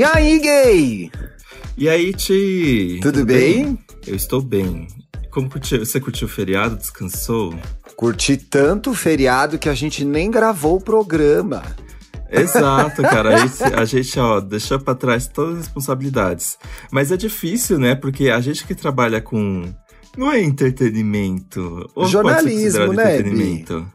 E aí, gay? E aí, Ti? Tudo, bem? Eu estou bem. Como curtiu, você curtiu o feriado? Descansou? Curti tanto o feriado que a gente nem gravou o programa. Exato, cara. A gente, a gente, ó, deixou pra trás todas as responsabilidades. Mas é difícil, né? Porque a gente que trabalha com. Não é entretenimento. Ou Jornalismo, né, entretenimento.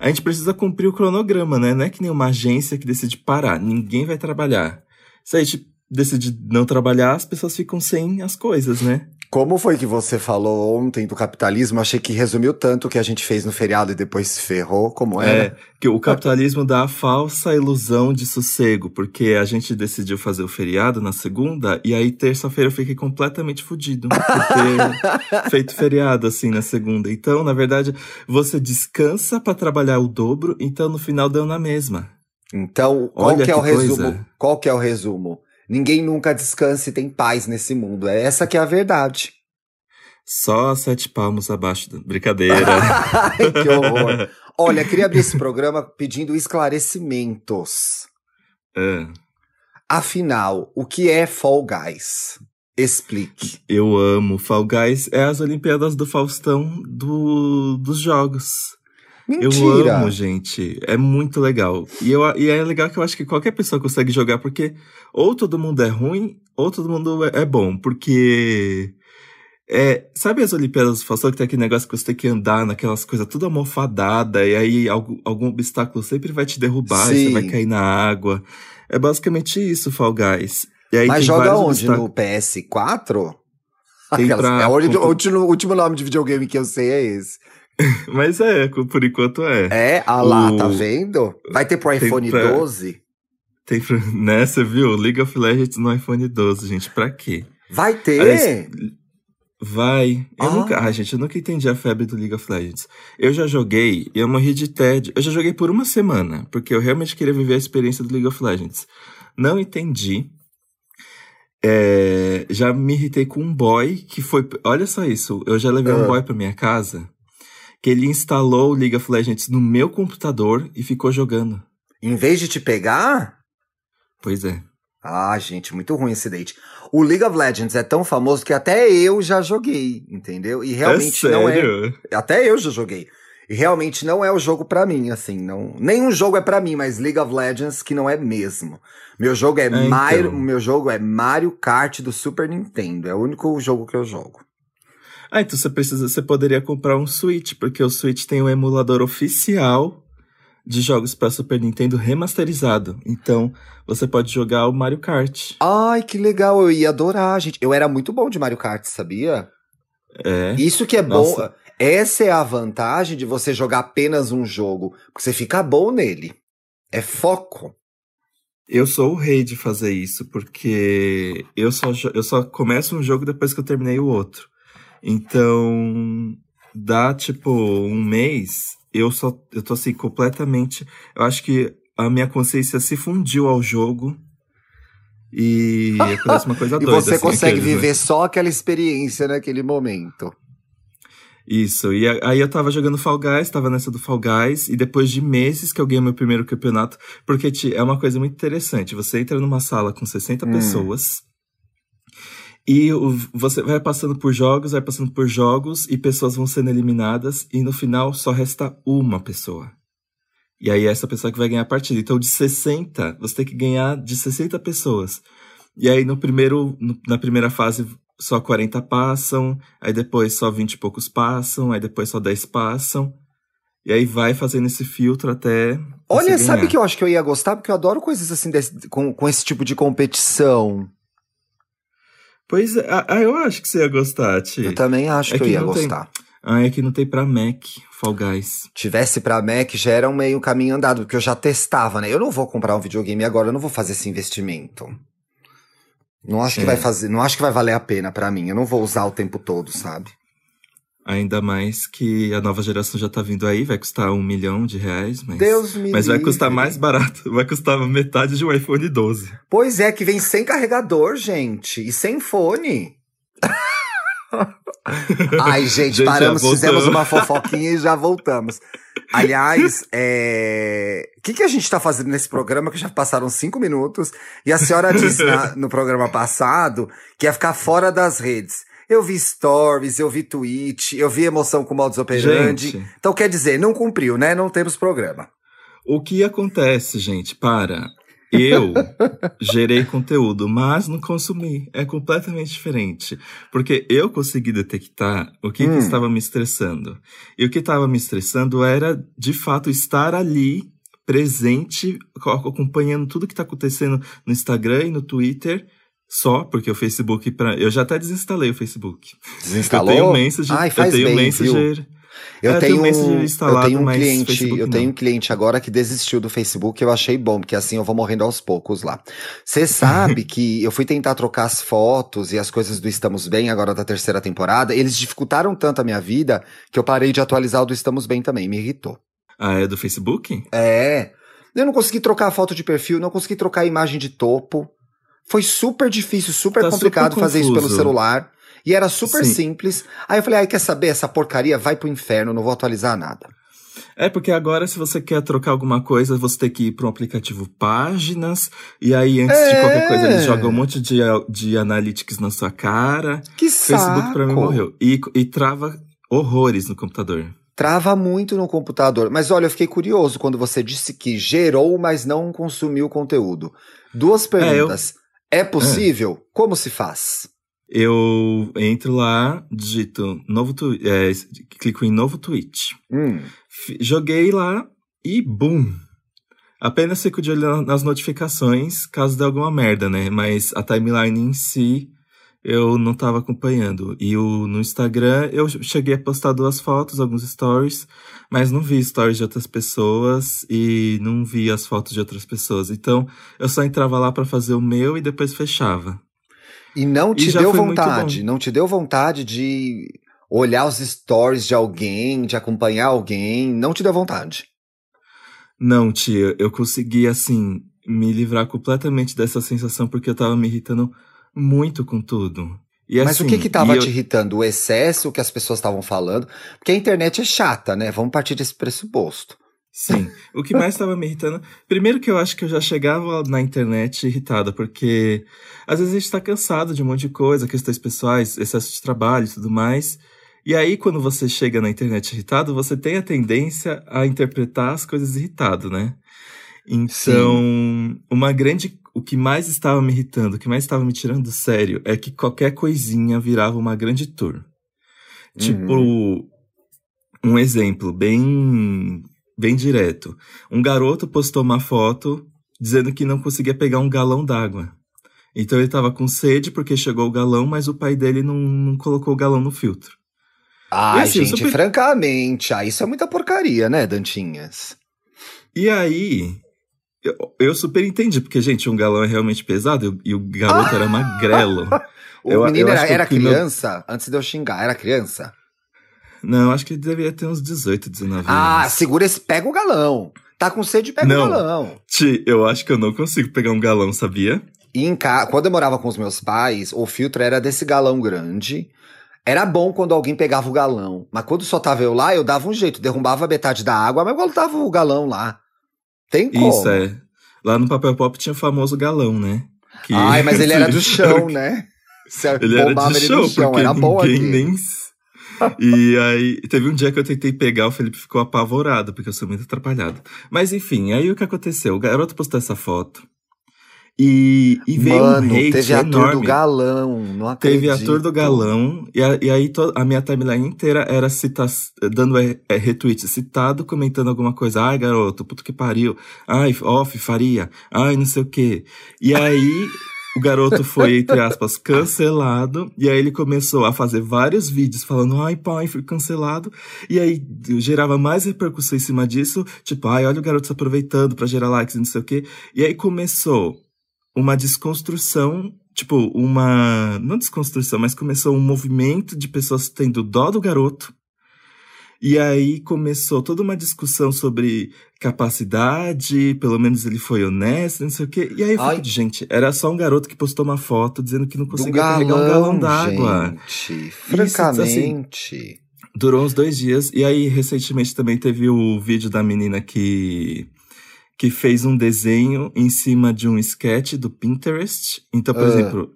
A gente precisa cumprir o cronograma, né? Não é que nem uma agência que decide parar. Ninguém vai trabalhar. Se a gente decide não trabalhar, as pessoas ficam sem as coisas, né? Como foi que você falou ontem do capitalismo? Achei que resumiu tanto o que a gente fez no feriado e depois se ferrou. Como é? É, que o capitalismo dá a falsa ilusão de sossego, porque a gente decidiu fazer o feriado na segunda, e aí terça-feira eu fiquei completamente fudido por ter feito feriado assim na segunda. Então, na verdade, você descansa pra trabalhar o dobro, então no final deu na mesma. Então, qual Olha que é o coisa. resumo? Qual que é o resumo? Ninguém nunca descansa e tem paz nesse mundo. É essa que é a verdade. Só sete palmos abaixo da brincadeira. Ai, que horror. Olha, queria abrir esse programa pedindo esclarecimentos. É, Afinal, o que é Fall Guys? Explique. eu amo. Fall Guys é as Olimpíadas do Faustão do, dos jogos. Eu Mentira. amo, gente. É muito legal. E, eu, e é legal que eu acho que qualquer pessoa consegue jogar, porque ou todo mundo é ruim, ou todo mundo é, é bom. Porque. É, sabe as Olimpíadas do Faustão que tem aquele negócio que você tem que andar naquelas coisas tudo almofadada, e aí algum, algum obstáculo sempre vai te derrubar, e Sim. você vai cair na água. É basicamente isso, Fall Guys. E Mas joga onde? No PS4? Tem Aquelas- pra- é, último, o último nome de videogame que eu sei é esse. Mas é, por enquanto é. É? Ah lá, O- tá vendo? Vai ter pro iPhone pra- 12? Tem, pra- né, você viu? League of Legends no iPhone 12, gente, pra quê? Vai ter? Aliás, Vai. Eu Ah. nunca. Ai, gente, eu nunca entendi a febre do League of Legends. Eu já joguei e eu morri de tédio. Eu já joguei por uma semana, porque eu realmente queria viver a experiência do League of Legends. Não entendi. É, já me irritei com um boy que foi. Olha só isso. Eu já levei um Ah. boy pra minha casa que ele instalou o League of Legends no meu computador e ficou jogando. Em vez de te pegar? Pois é. Ah, gente, muito ruim esse date. O League of Legends é tão famoso que até eu já joguei, entendeu? E realmente é não é. Até eu já joguei. E realmente não é o jogo pra mim, assim, não. Nenhum jogo é pra mim, mas League of Legends que não é mesmo. Meu jogo é, então. Mario, meu jogo é Mario Kart do Super Nintendo. É o único jogo que eu jogo. Ah, então você precisa, você poderia comprar um Switch, porque o Switch tem um emulador oficial de jogos para Super Nintendo remasterizado. Então, você pode jogar o Mario Kart. Ai, que legal, eu ia adorar, gente. Eu era muito bom de Mario Kart, sabia? É. Isso que é bom. Nossa. Essa é a vantagem de você jogar apenas um jogo, porque você fica bom nele. É foco. Eu sou o rei de fazer isso, porque eu só, eu só começo um jogo depois que eu terminei o outro. Então, dá tipo um mês, eu só eu tô assim completamente. Eu acho que a minha consciência se fundiu ao jogo. E acontece uma coisa E doida. você assim, consegue aqueles, né? viver só aquela experiência naquele momento. Isso, e aí eu tava jogando Fall Guys, tava nessa do Fall Guys, e depois de meses que eu ganhei meu primeiro campeonato, porque é uma coisa muito interessante, você entra numa sala com 60 Hum. pessoas, e você vai passando por jogos, vai passando por jogos, e pessoas vão sendo eliminadas, e no final só resta uma pessoa. E aí é essa pessoa que vai ganhar a partida. Então de 60, você tem que ganhar de 60 pessoas. E aí no primeiro, no- na primeira fase só 40 passam, aí depois só 20 e poucos passam, aí depois só 10 passam. E aí vai fazendo esse filtro até. Olha, sabe que eu acho que eu ia gostar? Porque eu adoro coisas assim desse- com, com esse tipo de competição. Pois é, ah, eu acho que você ia gostar, Ti. Eu também acho É que eu que ia não tem- gostar. Ah, é que não tem pra Mac, Fall Guys. Tivesse pra Mac já era um meio caminho andado, porque eu já testava, né? Eu não vou comprar um videogame agora, eu não vou fazer esse investimento. Não acho que É. vai fazer, não acho que vai valer a pena pra mim. Eu não vou usar o tempo todo, sabe? Ainda mais que a nova geração já tá vindo aí, vai custar um milhão de reais, mas. Deus me Mas vai custar mais barato, vai custar metade de um iPhone 12. Pois é, que vem sem carregador, gente, e sem fone. Ai, gente, Gente, paramos, fizemos uma fofoquinha e já voltamos. Aliás, é... o que, que a gente tá fazendo nesse programa? Que já passaram cinco minutos. E a senhora disse na- no programa passado que ia ficar fora das redes. Eu vi stories, eu vi tweet, eu vi emoção com modus operandi. Gente. Então quer dizer, não cumpriu, né? Não temos programa. O que acontece, gente? Para. Eu gerei conteúdo, mas não consumi. É completamente diferente. Porque eu consegui detectar o que, que Hum. estava me estressando. E o que estava me estressando era, de fato, estar ali, presente, co- acompanhando tudo que está acontecendo no Instagram e no Twitter. Só porque o Facebook, pra... eu já até desinstalei o Facebook. Desinstalou? Eu tenho Messenger. Ai, faz eu tenho bem, Messenger. Eu, É, tenho, um, eu tenho um cliente, Facebook eu não. tenho um cliente agora que desistiu do Facebook, eu achei bom, porque assim eu vou morrendo aos poucos lá. Você sabe que eu fui tentar trocar as fotos e as coisas do Estamos Bem agora da terceira temporada, eles dificultaram tanto a minha vida que eu parei de atualizar o do Estamos Bem também, me irritou. Ah, é do Facebook? É. Eu não consegui trocar a foto de perfil, não consegui trocar a imagem de topo. Foi super difícil, super Tá complicado super fazer isso pelo celular. E era super Sim. simples. Aí eu falei, ai, quer saber? Essa porcaria vai pro inferno, não vou atualizar nada. É porque agora, se você quer trocar alguma coisa, você tem que ir para um aplicativo Páginas, e aí antes de É. qualquer coisa eles jogam um monte de, de analytics na sua cara. Que Facebook saco. pra mim morreu. E, e trava horrores no computador. Trava muito no computador. Mas olha, eu fiquei curioso quando você disse que gerou, mas não consumiu conteúdo. Duas perguntas. É, possível? Como se faz? Eu entro lá, digito novo tu, é, clico em novo tweet. Hum. Joguei lá e boom! Apenas fico de olho na- nas notificações, caso dê alguma merda, né? Mas a timeline em si, eu não tava acompanhando. E o, no Instagram, eu cheguei a postar duas fotos, alguns stories, mas não vi stories de outras pessoas e não vi as fotos de outras pessoas. Então, eu só entrava lá pra fazer o meu e depois fechava. E não E te já deu vontade? Não te deu vontade de olhar os stories de alguém, de acompanhar alguém? Não te deu vontade? Não, tia, eu consegui, assim, me livrar completamente dessa sensação porque eu tava me irritando muito com tudo. E, Mas o assim, que que tava eu- te irritando? O excesso que as pessoas estavam falando? Porque a internet é chata, né? Vamos partir desse pressuposto. Sim. O que mais estava me irritando. Primeiro que eu acho que eu já chegava na internet irritada, porque às vezes a gente tá cansado de um monte de coisa, questões pessoais, excesso de trabalho e tudo mais. E aí, quando você chega na internet irritado, você tem a tendência a interpretar as coisas irritado, né? Então, uma grande. O que mais estava me irritando, o que mais estava me tirando do sério, é que qualquer coisinha virava uma grande tour. Tipo, um exemplo bem, bem direto. Um garoto postou uma foto dizendo que não conseguia pegar um galão d'água. Então ele tava com sede porque chegou o galão, mas o pai dele não, não colocou o galão no filtro. E assim, gente, super- francamente, ah, isso é muita porcaria, né, Dantinhas? E aí, eu, eu super entendi, porque, gente, um galão é realmente pesado e, o- e o garoto era magrelo. O Eu- menino eu era, era que meu- criança, antes de eu xingar, era criança? Não, acho que ele deveria ter uns 18, 19 Ah, anos. segura esse, pega o galão. Tá com sede, pega Não. o galão. Ti, eu acho que eu não consigo pegar um galão, sabia? E em ca... quando eu morava com os meus pais, o filtro era desse galão grande. Era bom quando alguém pegava o galão. Mas quando só tava eu lá, eu dava um jeito. Derrubava metade da água, mas voltava o galão lá. Tem como. Isso, é. Lá no Papel Pop tinha o famoso galão, né? Que- Ai, mas ele era do chão, né? Se Ele era de ele chão, do chão, porque era bom ninguém aqui. nem... E aí, teve um dia que eu tentei pegar, o Felipe ficou apavorado, porque eu sou muito atrapalhado. Mas enfim, aí o que aconteceu? O garoto postou essa foto. E, e veio Mano, um hate teve enorme. do galão, não acredito. Teve a tour do galão, e, a- e aí to- a minha timeline inteira era cita, dando é, é, retweet citado, comentando alguma coisa. Ai, garoto, puto que pariu. Ai, off, faria. Ai, não sei o quê. E aí, o garoto foi, entre aspas, cancelado. E aí ele começou a fazer vários vídeos falando, ai, pai, fui cancelado. E aí gerava mais repercussão em cima disso. Tipo, ai, olha o garoto se aproveitando pra gerar likes e não sei o quê. E aí começou uma desconstrução, tipo, uma. Não desconstrução, mas começou um movimento de pessoas tendo dó do garoto E aí começou toda uma discussão sobre capacidade, pelo menos ele foi honesto, não sei o quê. E aí eu gente, era só um garoto que postou uma foto dizendo que não conseguia carregar um galão d'água. Gente, Isso, assim, francamente. Durou uns dois dias. E aí, recentemente, também teve o vídeo da menina que, que fez um desenho em cima de um sketch do Pinterest. Então, por Ah. exemplo.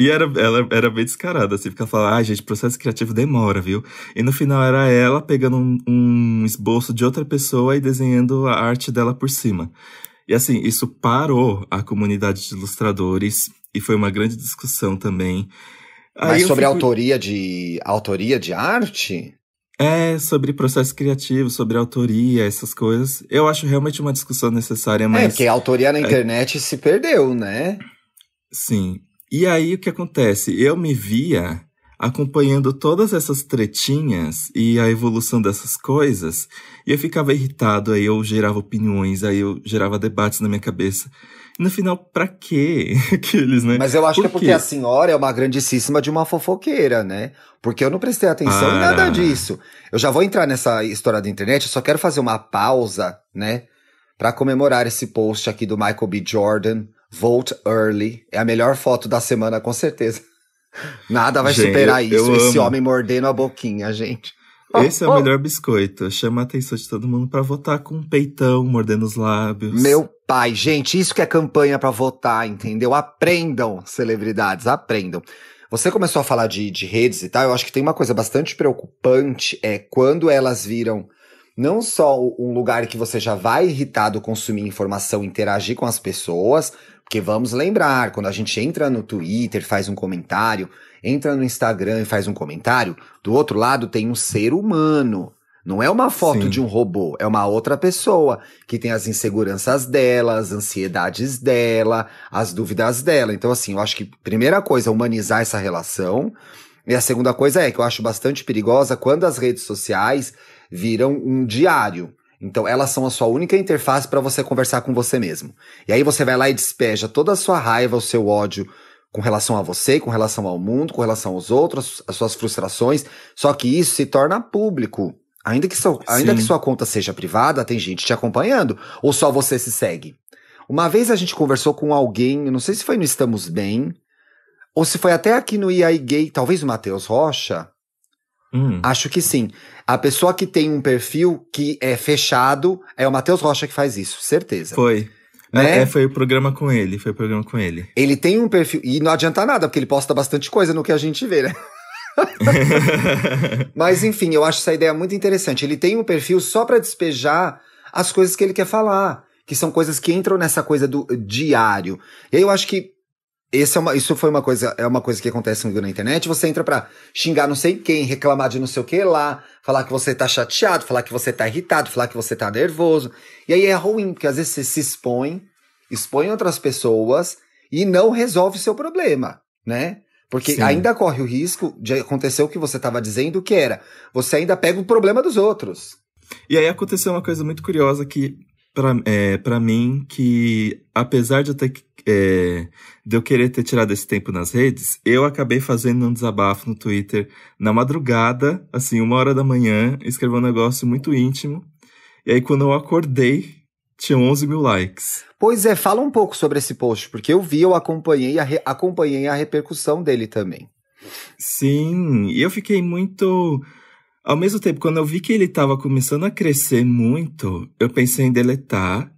E era, ela era bem descarada, assim, porque ela ah, gente, processo criativo demora, viu? E no final era ela pegando um, um esboço de outra pessoa e desenhando a arte dela por cima. E assim, isso parou a comunidade de ilustradores e foi uma grande discussão também. Aí Mas sobre fico- autoria de autoria de arte? É, sobre processo criativo, sobre autoria, essas coisas. Eu acho realmente uma discussão necessária, É, mas. porque a autoria na internet se perdeu, né? Sim. E aí o que acontece? Eu me via acompanhando todas essas tretinhas e a evolução dessas coisas, e eu ficava irritado, aí eu gerava opiniões, aí eu gerava debates na minha cabeça. No final, pra quê? Aqueles, né? Mas eu acho Por que é porque quê? a senhora é uma grandíssima de uma fofoqueira, né? Porque eu não prestei atenção em Para. nada disso. Eu já vou entrar nessa história da internet, eu só quero fazer uma pausa, né? Pra comemorar esse post aqui do Michael B. Jordan, Vote Early. É a melhor foto da semana, com certeza. Nada vai Gente, superar isso. Esse amo. homem mordendo a boquinha, gente. Esse é o melhor biscoito. Chama a atenção de todo mundo pra votar com um peitão, mordendo os lábios. Meu pai, gente, isso que é campanha pra votar, entendeu? Aprendam, celebridades, aprendam. Você começou a falar de, de redes e tal, eu acho que tem uma coisa bastante preocupante, é quando elas viram não só um lugar que você já vai irritado consumir informação, interagir com as pessoas, porque vamos lembrar, quando a gente entra no Twitter, faz um comentário, entra no Instagram e faz um comentário, do outro lado tem um ser humano. Não é uma foto Sim. de um robô, é uma outra pessoa que tem as inseguranças dela, as ansiedades dela, as dúvidas dela. Então, assim, eu acho que primeira coisa é humanizar essa relação. E a segunda coisa é que eu acho bastante perigosa quando as redes sociais viram um diário. Então, elas são a sua única interface para você conversar com você mesmo. E aí você vai lá e despeja toda a sua raiva, o seu ódio com relação a você, com relação ao mundo, com relação aos outros, as suas frustrações. Só que isso se torna público. Ainda que, seu, ainda que sua conta seja privada, tem gente te acompanhando. Ou só você se segue. Uma vez a gente conversou com alguém, não sei se foi no Estamos Bem, ou se foi até aqui no IAI Gay, talvez o Matheus Rocha. Hum. Acho que sim. A pessoa que tem um perfil que é fechado é o Matheus Rocha que faz isso, certeza. Foi. Né? É, é, foi o programa com ele, foi o programa com ele. Ele tem um perfil. E não adianta nada, porque ele posta bastante coisa no que a gente vê, né? Mas enfim, eu acho essa ideia muito interessante. Ele tem um perfil só pra despejar as coisas que ele quer falar, que são coisas que entram nessa coisa do diário. E aí eu acho que esse é uma, isso foi uma coisa, é uma coisa que acontece comigo na internet. Você entra pra xingar não sei quem, reclamar de não sei o que lá, falar que você tá chateado, falar que você tá irritado, falar que você tá nervoso. E aí é ruim, porque às vezes você se expõe, expõe outras pessoas e não resolve o seu problema, né? Porque Sim. ainda corre o risco de acontecer o que você estava dizendo, que era você ainda pega o problema dos outros. E aí aconteceu uma coisa muito curiosa que, pra, é, pra mim, que apesar de eu ter que- é, de eu querer ter tirado esse tempo nas redes, eu acabei fazendo um desabafo no Twitter na madrugada, assim, uma hora da manhã, escrevi um negócio muito íntimo. E aí, quando eu acordei, tinha 11 mil likes. Pois é, fala um pouco sobre esse post, porque eu vi, eu acompanhei a, re- acompanhei a repercussão dele também. Sim, e eu fiquei muito. Ao mesmo tempo, quando eu vi que ele tava começando a crescer muito, eu pensei em deletar,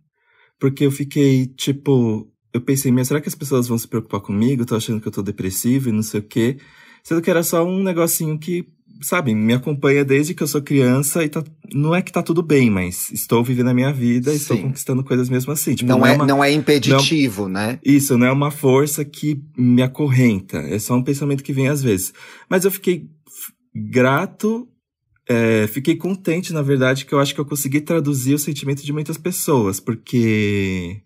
porque eu fiquei tipo. Eu pensei, mas será que as pessoas vão se preocupar comigo? Tô achando que eu tô depressivo e não sei o quê. Sendo que era só um negocinho que, sabe, me acompanha desde que eu sou criança e tá, não é que tá tudo bem, mas estou vivendo a minha vida e estou conquistando coisas mesmo assim. Tipo, não, é, uma- não é impeditivo, né? isso, não é uma força que me acorrenta. É só um pensamento que vem às vezes. Mas eu fiquei grato, é, fiquei contente, na verdade, que eu acho que eu consegui traduzir o sentimento de muitas pessoas, porque.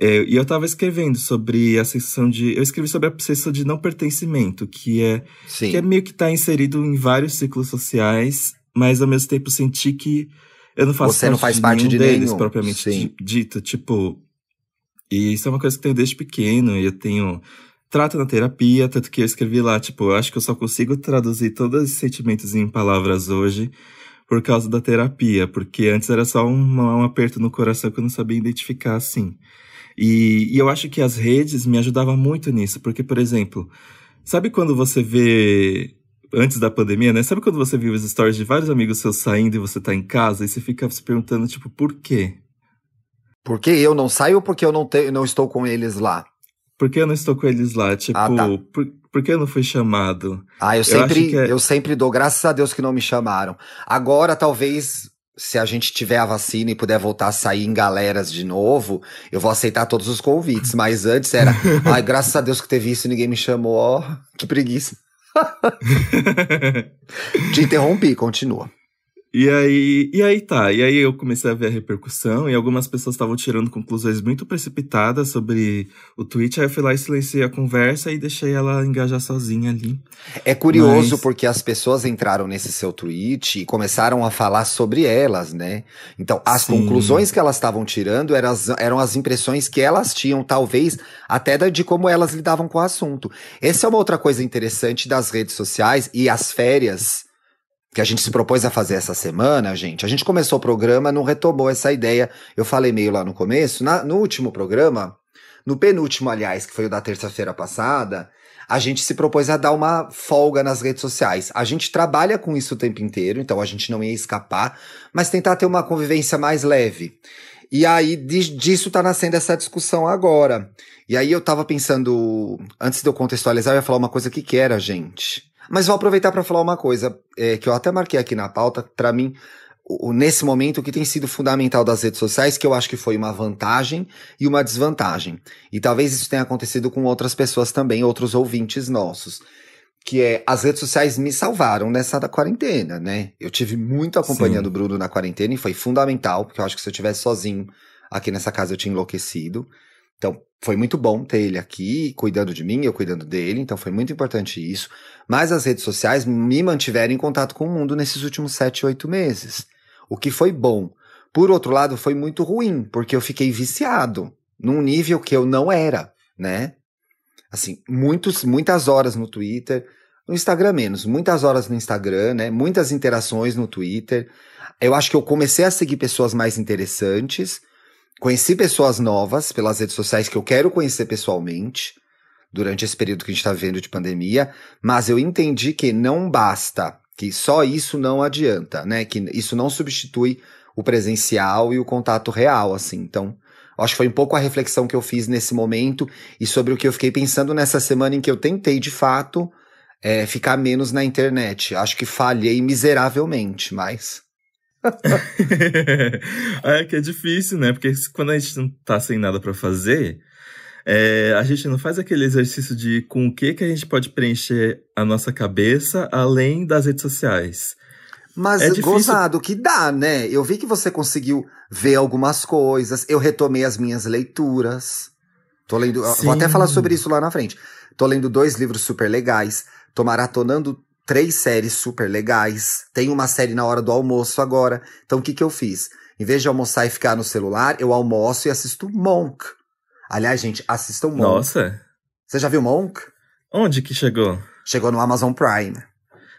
É, e eu tava escrevendo sobre a sensação de. Eu escrevi sobre a sensação de não pertencimento, que é, Sim. que é meio que tá inserido em vários ciclos sociais, mas ao mesmo tempo senti que eu não faço Você não faz parte nenhum de deles, nenhum, propriamente sim. di- dito. Tipo, e isso é uma coisa que eu tenho desde pequeno, e eu tenho. Trato na terapia, tanto que eu escrevi lá, tipo, eu acho que eu só consigo traduzir todos esses sentimentos em palavras hoje, por causa da terapia, porque antes era só um, um aperto no coração que eu não sabia identificar assim. E, e eu acho que as redes me ajudavam muito nisso, porque, por exemplo, sabe quando você vê antes da pandemia, né? Sabe quando você viu as stories de vários amigos seus saindo e você tá em casa e você fica se perguntando, tipo, por quê? Porque eu não saio ou porque eu não, te, não estou com eles lá? Por que eu não estou com eles lá? Tipo, ah, tá. por, por que eu não fui chamado? Ah, eu sempre, eu, é... eu sempre dou, graças a Deus que não me chamaram. Agora, talvez, se a gente tiver a vacina e puder voltar a sair em galeras de novo, eu vou aceitar todos os convites. Mas antes era, ai, graças a Deus que teve isso e ninguém me chamou. Ó, oh, que preguiça. Te interrompi, continua. E aí, e aí tá, e aí eu comecei a ver a repercussão e algumas pessoas estavam tirando conclusões muito precipitadas sobre o tweet, aí eu fui lá e silenciei a conversa e deixei ela engajar sozinha ali. É curioso Mas... porque as pessoas entraram nesse seu tweet e começaram a falar sobre elas, né? Então, as Sim. conclusões que elas estavam tirando eram as, eram as impressões que elas tinham, talvez, até de como elas lidavam com o assunto. Essa é uma outra coisa interessante das redes sociais e as férias que a gente se propôs a fazer essa semana, gente. A gente começou o programa, não retomou essa ideia. Eu falei meio lá no começo. Na, no último programa, no penúltimo, aliás, que foi o da terça-feira passada, a gente se propôs a dar uma folga nas redes sociais. A gente trabalha com isso o tempo inteiro, então a gente não ia escapar, mas tentar ter uma convivência mais leve. E aí, disso tá nascendo essa discussão agora. E aí eu tava pensando, antes de eu contextualizar, eu ia falar uma coisa que que era, gente. Mas vou aproveitar para falar uma coisa é, que eu até marquei aqui na pauta. Para mim, o, nesse momento, o que tem sido fundamental das redes sociais, que eu acho que foi uma vantagem e uma desvantagem. E talvez isso tenha acontecido com outras pessoas também, outros ouvintes nossos. Que é, as redes sociais me salvaram nessa da quarentena, né? Eu tive muita companhia Sim. do Bruno na quarentena e foi fundamental, porque eu acho que se eu tivesse sozinho aqui nessa casa eu tinha enlouquecido. Então, foi muito bom ter ele aqui, cuidando de mim, eu cuidando dele, então foi muito importante isso. Mas as redes sociais me mantiveram em contato com o mundo nesses últimos sete, oito meses. O que foi bom. Por outro lado, foi muito ruim, porque eu fiquei viciado num nível que eu não era, né? Assim, muitos, muitas horas no Twitter, no Instagram menos, muitas horas no Instagram, né? Muitas interações no Twitter. Eu acho que eu comecei a seguir pessoas mais interessantes Conheci pessoas novas pelas redes sociais que eu quero conhecer pessoalmente durante esse período que a gente está vivendo de pandemia, mas eu entendi que não basta, que só isso não adianta, né? Que isso não substitui o presencial e o contato real, assim. Então, acho que foi um pouco a reflexão que eu fiz nesse momento e sobre o que eu fiquei pensando nessa semana em que eu tentei, de fato, é, ficar menos na internet. Acho que falhei miseravelmente, mas é que é difícil, né? Porque quando a gente não tá sem nada para fazer, é, a gente não faz aquele exercício de com o que que a gente pode preencher a nossa cabeça além das redes sociais. Mas é gozado que dá, né? Eu vi que você conseguiu ver algumas coisas. Eu retomei as minhas leituras. Tô lendo. Sim. Vou até falar sobre isso lá na frente. Tô lendo dois livros super legais. Tô maratonando três séries super legais. Tem uma série na hora do almoço agora. Então o que, que eu fiz? Em vez de almoçar e ficar no celular, eu almoço e assisto Monk. Aliás, gente, assistam Monk. Nossa. Você já viu Monk? Onde que chegou? Chegou no Amazon Prime.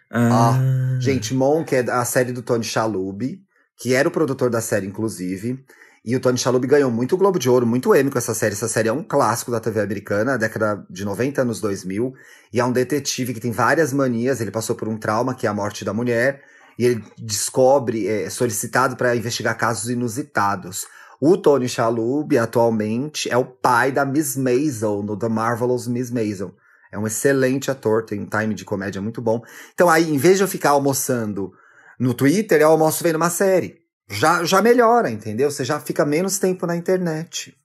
Ah. gente, Monk é a série do Tony Shalhoub, que era o produtor da série, inclusive. E o Tony Shalhoub ganhou muito Globo de Ouro, muito Emmy com essa série. Essa série é um clássico da TV americana, década de 90, anos 2000. E é um detetive que tem várias manias. Ele passou por um trauma, que é a morte da mulher. E ele descobre, é solicitado para investigar casos inusitados. O Tony Shalhoub, atualmente, é o pai da Miss Maisel, no The Marvelous Miss Maisel. É um excelente ator, tem um time de comédia muito bom. Então aí, em vez de eu ficar almoçando no Twitter, eu almoço vendo uma série já, já melhora, entendeu? Você já fica menos tempo na internet.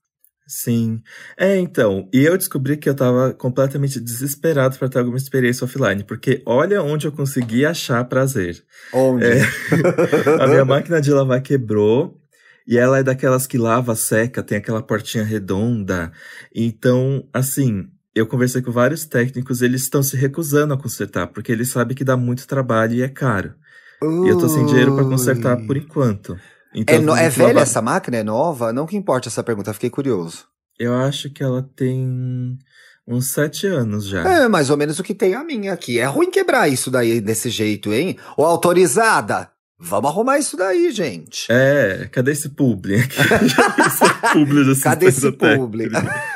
Sim. É, então, e eu descobri que eu tava completamente desesperado para ter alguma experiência offline, porque olha onde eu consegui achar prazer. Onde? É, a minha máquina de lavar quebrou, e ela é daquelas que lava, seca, tem aquela portinha redonda. Então, assim, eu conversei com vários técnicos, eles estão se recusando a consertar, porque eles sabem que dá muito trabalho e é caro. E eu tô sem dinheiro para consertar por enquanto. Então, é, no, é velha lavar... essa máquina? É nova? Não que importa essa pergunta, fiquei curioso. Eu acho que ela tem uns sete anos já. É, mais ou menos o que tem a minha aqui. É ruim quebrar isso daí desse jeito, hein? Ou autorizada! Vamos arrumar isso daí, gente. É, cadê esse publi? esse publi Cadê esse publi?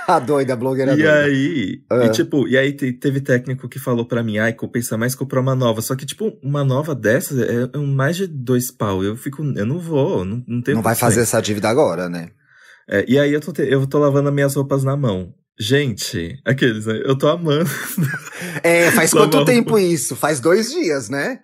A doida, a blogueira E doida. aí, Ah. e tipo, e aí te- teve técnico que falou pra mim, ai, compensa mais comprar uma nova. Só que, tipo, uma nova dessas é, é um mais de dois pau. Eu fico, eu não vou, não, não tenho Não vai fazer essa dívida agora, né? É, e aí eu tô, te- eu tô lavando as minhas roupas na mão. Gente, aqueles, né? Eu tô amando. É, faz quanto tempo isso? Faz dois dias, né?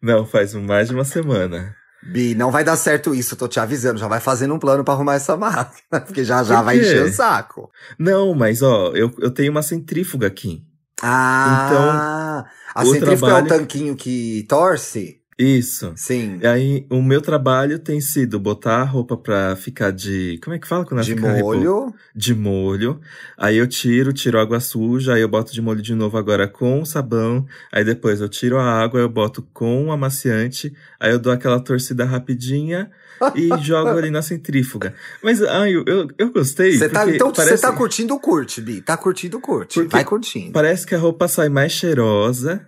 Não, faz mais de uma semana. Bi, não vai dar certo isso, tô te avisando. Já vai fazendo um plano pra arrumar essa máquina, porque já já Por vai encher o saco. Não, mas ó, eu, eu tenho uma centrífuga aqui. Ah, a o centrífuga é o trabalho- tanquinho que torce? Isso. Sim. E aí, o meu trabalho tem sido botar a roupa pra ficar de. Como é que fala quando ela De fica molho. De molho. Aí eu tiro, tiro água suja, aí eu boto de molho de novo agora com sabão. Aí depois eu tiro a água, eu boto com o amaciante. Aí eu dou aquela torcida rapidinha e jogo ali na centrífuga. Mas, ai, eu, eu, eu gostei. Você tá, então você parece, tá curtindo, curte, Bi. Tá curtindo, curte. Porque- Vai curtindo. Parece que a roupa sai mais cheirosa.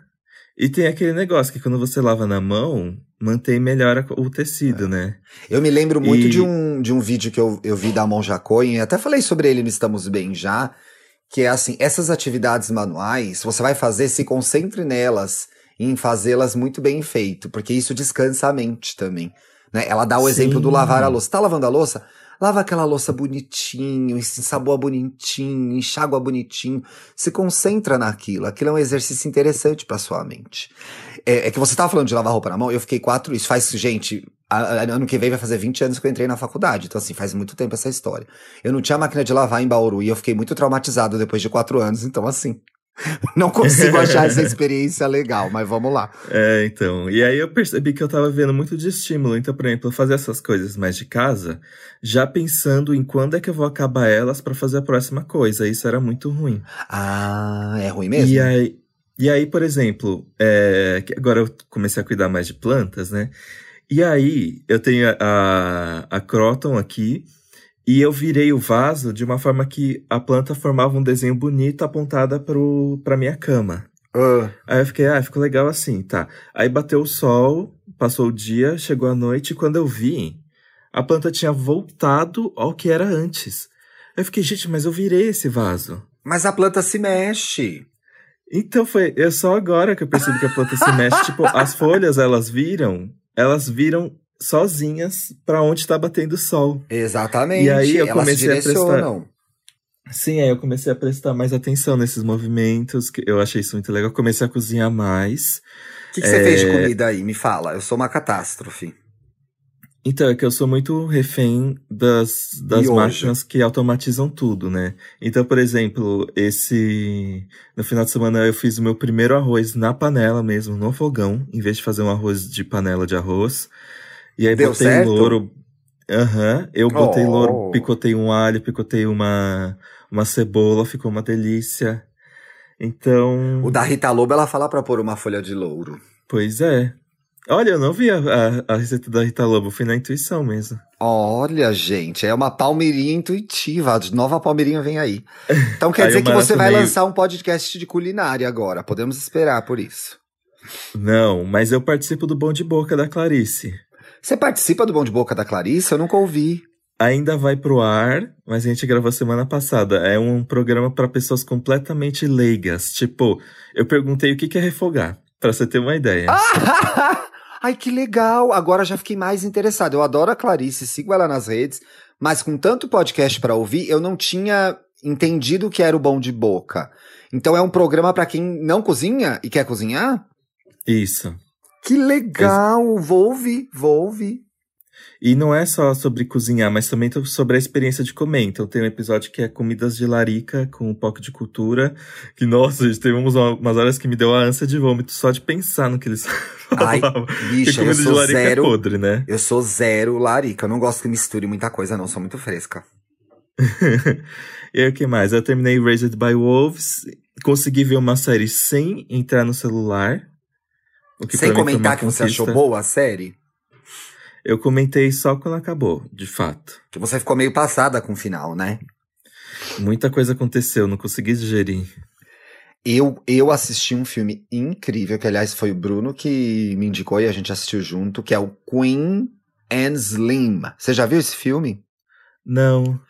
E tem aquele negócio que quando você lava na mão, mantém melhor o tecido, né? Eu me lembro muito E- de, um, de um vídeo que eu, eu vi da Monja Cohen, até falei sobre ele no Estamos Bem Já, que é assim, essas atividades manuais, você vai fazer, se concentre nelas, em fazê-las muito bem feito, porque isso descansa a mente também. Né? Ela dá o exemplo do Sim. lavar a louça. Tá lavando a louça? Lava aquela louça bonitinho, ensaboa bonitinho, enxágua bonitinho. Se concentra naquilo. Aquilo é um exercício interessante pra sua mente. É, é que você tava falando de lavar roupa na mão, eu fiquei quatro. Isso faz, gente, ano que vem vai fazer 20 anos que eu entrei na faculdade. Então, assim, faz muito tempo essa história. Eu não tinha máquina de lavar em Bauru e eu fiquei muito traumatizado depois de quatro anos. Então, assim, não consigo achar essa experiência legal, mas vamos lá. É, então. E aí eu percebi que eu tava vendo muito de estímulo. Então, por exemplo, eu fazer essas coisas mais de casa, já pensando em quando é que eu vou acabar elas pra fazer a próxima coisa. Isso era muito ruim. Ah, é ruim mesmo? E aí, e aí, por exemplo, é, agora eu comecei a cuidar mais de plantas, né? E aí, eu tenho a, a, a Croton aqui, e eu virei o vaso de uma forma que a planta formava um desenho bonito apontada pro, pra minha cama. Ah, Aí eu fiquei, ah, ficou legal assim, tá. Aí bateu o sol, passou o dia, chegou a noite, e quando eu vi, a planta tinha voltado ao que era antes. Aí eu fiquei, gente, mas eu virei esse vaso. mas a planta se mexe. Então foi, é só agora que eu percebi que a planta se mexe. Tipo, as folhas, elas viram, elas viram sozinhas pra onde tá batendo o sol. Exatamente. E aí eu comecei a prestar-. Sim, aí eu comecei a prestar mais atenção nesses movimentos, que eu achei isso muito legal. Comecei a cozinhar mais. O que, que você É. fez de comida aí? Me fala. Eu sou uma catástrofe. Então, é que eu sou muito refém das, das máquinas que automatizam tudo, né? Então, por exemplo, esse. No final de semana eu fiz o meu primeiro arroz na panela mesmo, no fogão, em vez de fazer um arroz de panela de arroz. E aí Deu botei certo? louro. Aham, eu botei Oh. louro, picotei um alho, picotei uma, uma cebola, ficou uma delícia. Então. O da Rita Lobo, ela fala pra pôr uma folha de louro. Pois é. Olha, eu não vi a, a, a receita da Rita Lobo, fui na intuição mesmo. Olha, gente, é uma palmeirinha intuitiva. A nova palmeirinha vem aí. Então quer Aí dizer que você vai maratonei- lançar um podcast de culinária agora. Podemos esperar por isso. Não, mas eu participo do Bom de Boca da Clarice. Você participa do Bom de Boca da Clarice? Eu nunca ouvi. Ainda vai pro ar, mas a gente gravou semana passada. É um programa para pessoas completamente leigas. Tipo, eu perguntei o que que é refogar, pra você ter uma ideia. Ai, que legal! Agora já fiquei mais interessado. Eu adoro a Clarice, sigo ela nas redes, mas com tanto podcast pra ouvir, eu não tinha entendido o que era o Bom de Boca. Então é um programa pra quem não cozinha e quer cozinhar? Isso. Que legal! Vou ouvir, vou ouvir. E não é só sobre cozinhar, mas também sobre a experiência de comer. Então tem um episódio que é comidas de larica com um pouco de cultura. Que, nossa, gente, teve umas, horas que me deu a ânsia de vômito só de pensar no que eles Ai, falavam. Bicha, comida de sou larica é zero. podre, né? Eu sou zero larica. Eu não gosto que misture muita coisa, não. Sou muito fresca. e aí, o que mais? Eu terminei Raised by Wolves, consegui ver uma série sem entrar no celular. Sem comentar que você achou boa a série, Eu comentei só quando acabou, de fato. que você ficou meio passada com o final, né? Muita coisa aconteceu, não consegui digerir. Eu, eu assisti um filme incrível, que aliás foi o Bruno que me indicou e a gente assistiu junto, que é o Queen and Slim. Você já viu esse filme? Não.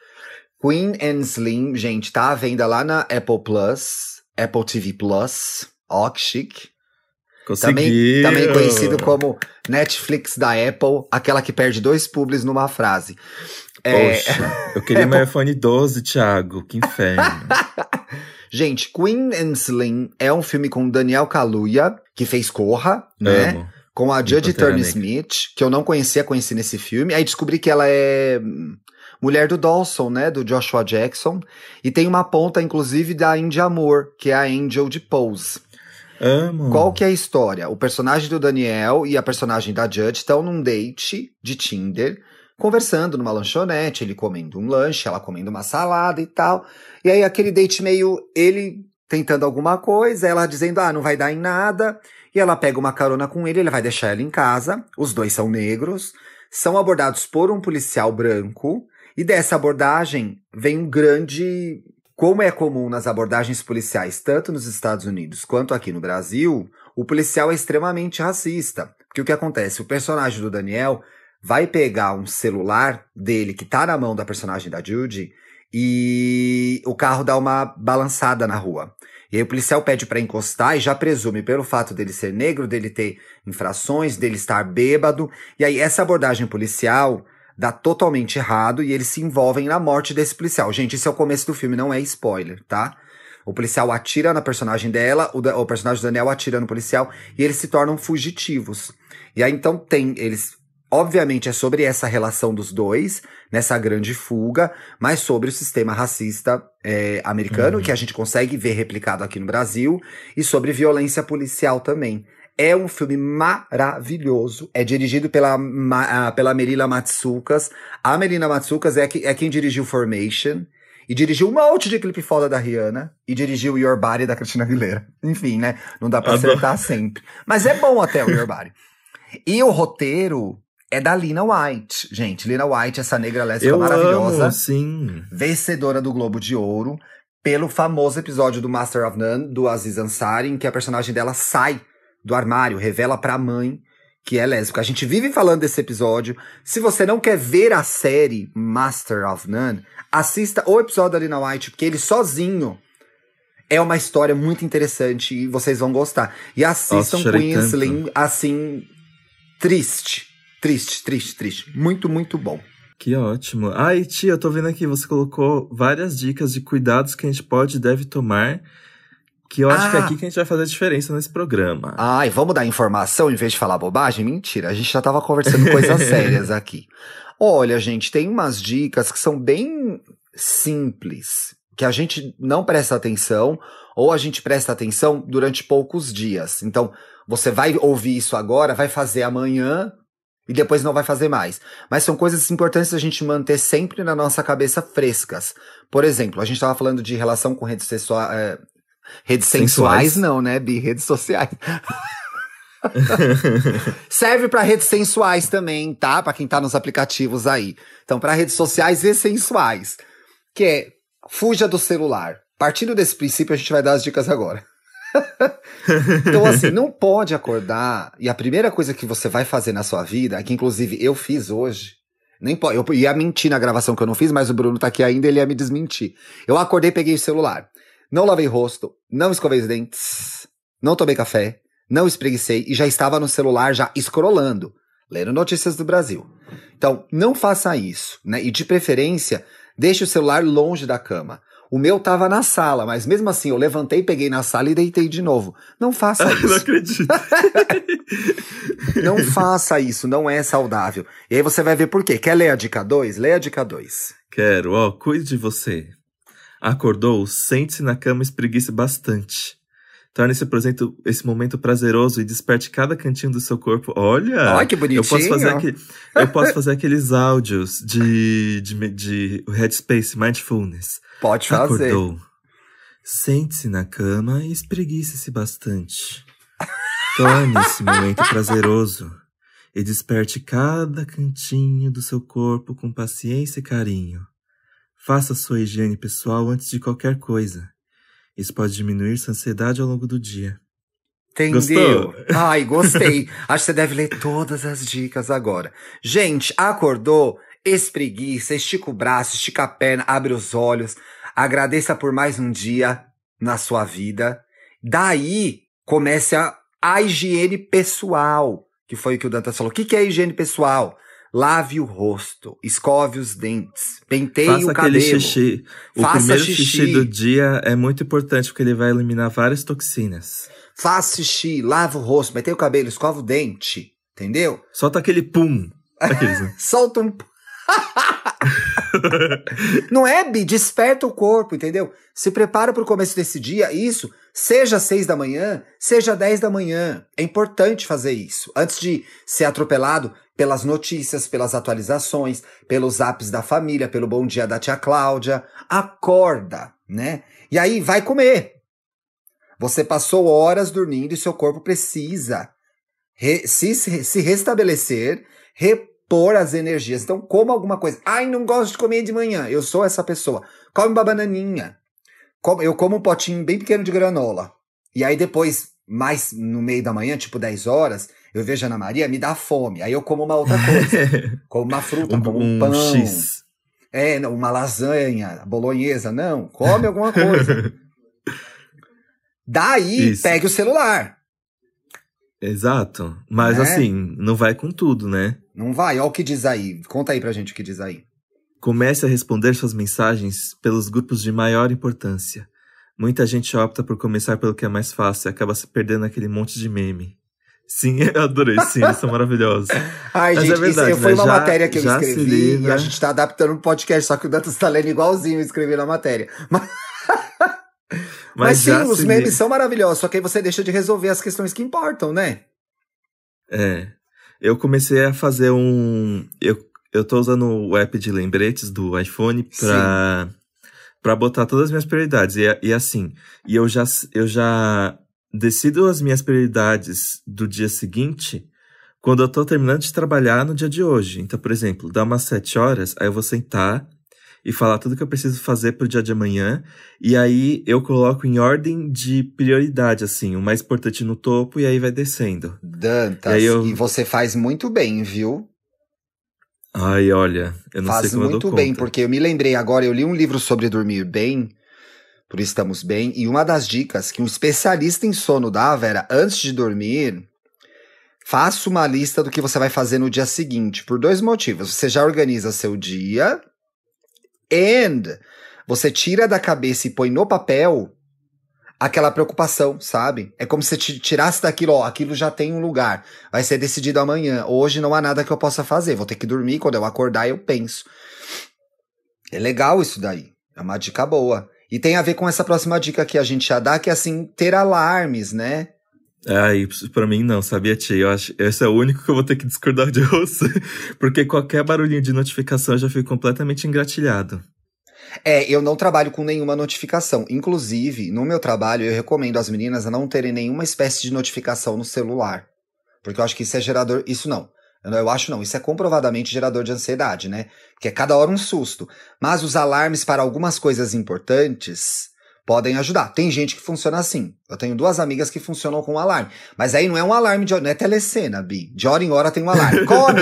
Queen and Slim, gente, tá à venda lá na Apple Plus, Apple TV Plus. Ó, que chique. Também, Conseguiu. também conhecido como Netflix da Apple, aquela que perde dois publis numa frase. É, Poxa, eu queria meu iPhone 12, Thiago. Que inferno. gente, Queen and Slim é um filme com Daniel Kaluuya, que fez Corra, né? Amo. Com a Judge Turner. Smith, que eu não conhecia, conheci nesse filme. Aí descobri que ela é hum, mulher do Dawson, né? Do Joshua Jackson. E tem uma ponta, inclusive, da Indy Amor, que é a Angel de Pose. Amo. Qual que é a história? O personagem do Daniel e a personagem da Judge estão num date de Tinder, conversando numa lanchonete, ele comendo um lanche, ela comendo uma salada e tal. E aí aquele date meio ele tentando alguma coisa, ela dizendo: "Ah, não vai dar em nada". E ela pega uma carona com ele, ele vai deixar ela em casa. Os dois são negros, são abordados por um policial branco, e dessa abordagem vem um grande como é comum nas abordagens policiais, tanto nos Estados Unidos quanto aqui no Brasil, o policial é extremamente racista. Porque o que acontece? O personagem do Daniel vai pegar um celular dele que tá na mão da personagem da Judy e o carro dá uma balançada na rua. E aí o policial pede pra encostar e já presume pelo fato dele ser negro, dele ter infrações, dele estar bêbado. E aí essa abordagem policial dá totalmente errado e eles se envolvem na morte desse policial. Gente, isso é o começo do filme, não é spoiler, tá? O policial atira na personagem dela, o, da- o personagem do Daniel atira no policial e eles se tornam fugitivos. E aí então tem, eles. Obviamente é sobre essa relação dos dois, nessa grande fuga, mas sobre o sistema racista é, americano, Uhum. que a gente consegue ver replicado aqui no Brasil, e sobre violência policial também. É um filme maravilhoso. É dirigido pela, Ma- ah, pela Melina Matsukas. A Melina Matsukas é, que- é quem dirigiu Formation. E dirigiu um monte de clipe foda da Rihanna. E dirigiu Your Body da Cristina Aguilera. Enfim, né? Não dá pra Adoro. acertar sempre. Mas é bom até o Your Body. E o roteiro é da Lina White. Gente, Lina White, essa negra lésbica maravilhosa. amo, sim. Vencedora do Globo de Ouro. Pelo famoso episódio do Master of None, do Aziz Ansari, em que a personagem dela sai do armário, revela pra mãe que é lésbica. A gente vive falando desse episódio. Se você não quer ver a série Master of None, assista o episódio da Lina White, porque ele sozinho é uma história muito interessante e vocês vão gostar. E assistam chorei Queen tanto. Slim, assim, triste. Triste, triste, triste. Muito, muito bom. Que ótimo. Ai, tia, eu tô vendo aqui, você colocou várias dicas de cuidados que a gente pode e deve tomar. Que eu acho que é Ah. aqui que a gente vai fazer a diferença nesse programa. Ai, vamos dar informação em vez de falar bobagem? Mentira, a gente já tava conversando coisas sérias aqui. Olha, gente, tem umas dicas que são bem simples, que a gente não presta atenção, ou a gente presta atenção durante poucos dias. Então, você vai ouvir isso agora, vai fazer amanhã e depois não vai fazer mais. Mas são coisas importantes a gente manter sempre na nossa cabeça frescas. Por exemplo, a gente tava falando de relação com redes. Redes sensuais, Sensuais. não, né, Bi? Redes sociais. Serve pra redes sensuais também, tá? Pra quem tá nos aplicativos aí. Então, pra redes sociais e sensuais. Que é, fuja do celular. Partindo desse princípio, a gente vai dar as dicas agora. então, assim, não pode acordar. E a primeira coisa que você vai fazer na sua vida, que inclusive eu fiz hoje, nem pode, eu ia mentir na gravação que eu não fiz, mas o Bruno tá aqui ainda, ele ia me desmentir. Eu acordei, peguei o celular. Não lavei rosto, não escovei os dentes, não tomei café, não espreguicei e já estava no celular já escrolando, lendo notícias do Brasil. Então, não faça isso, né? E de preferência, deixe o celular longe da cama. O meu tava na sala, mas mesmo assim eu levantei, peguei na sala e deitei de novo. Não faça Ai, não isso. acredito. Não faça isso, não é saudável. E aí você vai ver por quê. Quer ler a dica 2? Leia a dica 2. Quero, ó, cuide de você. Acordou, sente-se na cama e espreguice bastante. Torne esse, presente- esse momento prazeroso e desperte cada cantinho do seu corpo. Olha! Olha que bonitinho. Eu posso fazer, aquele, eu posso fazer aqueles áudios de, de, de Headspace Mindfulness. Pode fazer. Acordou. Sente-se na cama e espreguice-se bastante. Torne esse momento prazeroso e desperte cada cantinho do seu corpo com paciência e carinho. Faça sua higiene pessoal antes de qualquer coisa. Isso pode diminuir sua ansiedade ao longo do dia. Entendeu? Gostou? Ai, gostei. Acho que você deve ler todas as dicas agora. Gente, acordou? Espreguiça, estica o braço, estica a perna, abre os olhos. Agradeça por mais um dia na sua vida. Daí comece a, a higiene pessoal, que foi o que o Dantas falou. O que, que é higiene pessoal? Lave o rosto, escove os dentes, penteie Faça o aquele cabelo. xixi. O Faça primeiro xixi. xixi do dia é muito importante porque ele vai eliminar várias toxinas. Faça xixi, lava o rosto, penteie o cabelo, escova o dente. Entendeu? Solta aquele pum. Aqueles, né? Solta um. Não é, Bi? Desperta o corpo, entendeu? Se prepara para o começo desse dia. Isso, seja seis da manhã, seja 10 da manhã. É importante fazer isso. Antes de ser atropelado pelas notícias, pelas atualizações, pelos apps da família, pelo bom dia da tia Cláudia. Acorda, né? E aí, vai comer. Você passou horas dormindo e seu corpo precisa re- se, se restabelecer, repor as energias. Então, coma alguma coisa. Ai, não gosto de comer de manhã. Eu sou essa pessoa. Come uma bananinha. Eu como um potinho bem pequeno de granola. E aí depois, mais no meio da manhã, tipo 10 horas, eu vejo Ana Maria, me dá fome. Aí eu como uma outra coisa. como uma fruta, como um, um, pão. um X. É, não, uma lasanha, bolonhesa. Não, come alguma coisa. Daí, Isso. pegue o celular. Exato. Mas Né? assim, não vai com tudo, né? Não vai, olha o que diz aí. Conta aí pra gente o que diz aí. Comece a responder suas mensagens pelos grupos de maior importância. Muita gente opta por começar pelo que é mais fácil e acaba se perdendo naquele monte de meme. Sim, eu adorei, sim, eles são maravilhosos. Ai, Mas gente, é verdade, isso foi né? uma Já- matéria que eu escrevi e a gente tá adaptando um podcast, só que o Dantas tá lendo igualzinho eu escrevi na matéria. Mas, mas, sim, já os memes li- são maravilhosos, só que aí você deixa de resolver as questões que importam, né? É. Eu comecei a fazer um. Eu, eu tô usando o app de lembretes do iPhone pra, pra botar todas as minhas prioridades. E, e assim, e eu já, eu já decido as minhas prioridades do dia seguinte quando eu tô terminando de trabalhar no dia de hoje. Então, por exemplo, dá umas sete horas, aí eu vou sentar e falar tudo que eu preciso fazer pro dia de amanhã. E aí eu coloco em ordem de prioridade, assim, o mais importante no topo e aí vai descendo. Dantas, E eu- e você faz muito bem, viu? Ai, olha, eu não sei Faz como eu muito dou bem, conta. porque eu me lembrei agora, eu li um livro sobre dormir bem, por estamos bem, e uma das dicas que um especialista em sono dava era, antes de dormir, faça uma lista do que você vai fazer no dia seguinte, por dois motivos. Você já organiza seu dia, and você tira da cabeça e põe no papel aquela preocupação, sabe? É como se você ti- tirasse daquilo, ó, aquilo já tem um lugar, vai ser decidido amanhã. Hoje não há nada que eu possa fazer, vou ter que dormir, quando eu acordar eu penso. É legal isso daí, é uma dica boa. E tem a ver com essa próxima dica que a gente já dá, que é assim, ter alarmes, né? Ai, pra mim não, sabia, tia? Eu acho, esse é o único que eu vou ter que discordar de você. Porque qualquer barulhinho de notificação eu já fico completamente engatilhado. É, eu não trabalho com nenhuma notificação. Inclusive, no meu trabalho, eu recomendo às meninas a não terem nenhuma espécie de notificação no celular. Porque eu acho que isso é gerador. Isso não. Eu acho não. Isso é comprovadamente gerador de ansiedade, né? Porque é cada hora um susto. Mas os alarmes para algumas coisas importantes podem ajudar. Tem gente que funciona assim. Eu tenho duas amigas que funcionam com alarme. Mas aí não é um alarme de. Não é telecena, Bi. De hora em hora tem um alarme. Come!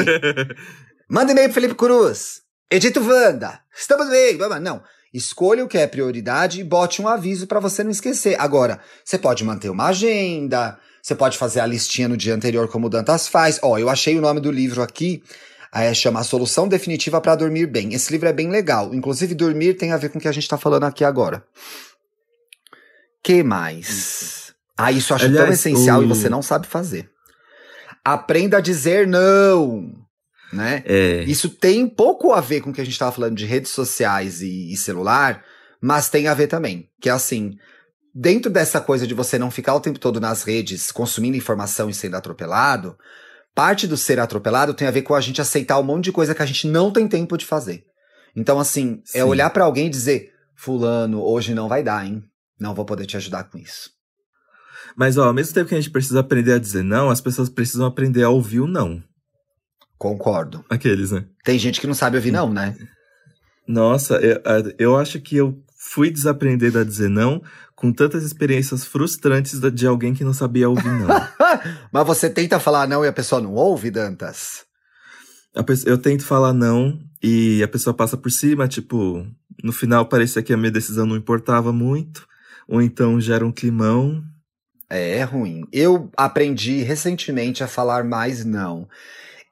Manda e-mail pro Felipe Cruz. Edito Wanda. Estamos bem. Não. Escolha o que é prioridade e bote um aviso para você não esquecer. Agora, você pode manter uma agenda, você pode fazer a listinha no dia anterior, como o Dantas faz. Ó, eu achei o nome do livro aqui. É, chama A Solução Definitiva para Dormir Bem. Esse livro é bem legal. Inclusive, dormir tem a ver com o que a gente tá falando aqui agora. que mais? Ah, isso eu acho tão Aliás, essencial o- e você não sabe fazer. Aprenda a dizer não. Né? É. Isso tem pouco a ver com o que a gente estava falando de redes sociais e, e celular, mas tem a ver também. Que é assim, dentro dessa coisa de você não ficar o tempo todo nas redes consumindo informação e sendo atropelado, parte do ser atropelado tem a ver com a gente aceitar um monte de coisa que a gente não tem tempo de fazer. Então, assim, é Sim. olhar pra alguém e dizer: Fulano, hoje não vai dar, hein? Não vou poder te ajudar com isso. Mas, ó, ao mesmo tempo que a gente precisa aprender a dizer não, as pessoas precisam aprender a ouvir o não. Concordo. Aqueles, né? Tem gente que não sabe ouvir, não, né? Nossa, eu, eu acho que eu Fui desaprender a dizer não com tantas experiências frustrantes de alguém que não sabia ouvir não. Mas você tenta falar não e a pessoa não ouve, Dantas? Eu tento falar não e a pessoa passa por cima, tipo, no final parecia que a minha decisão não importava muito, ou então gera um climão. É, é ruim. Eu aprendi recentemente a falar mais não.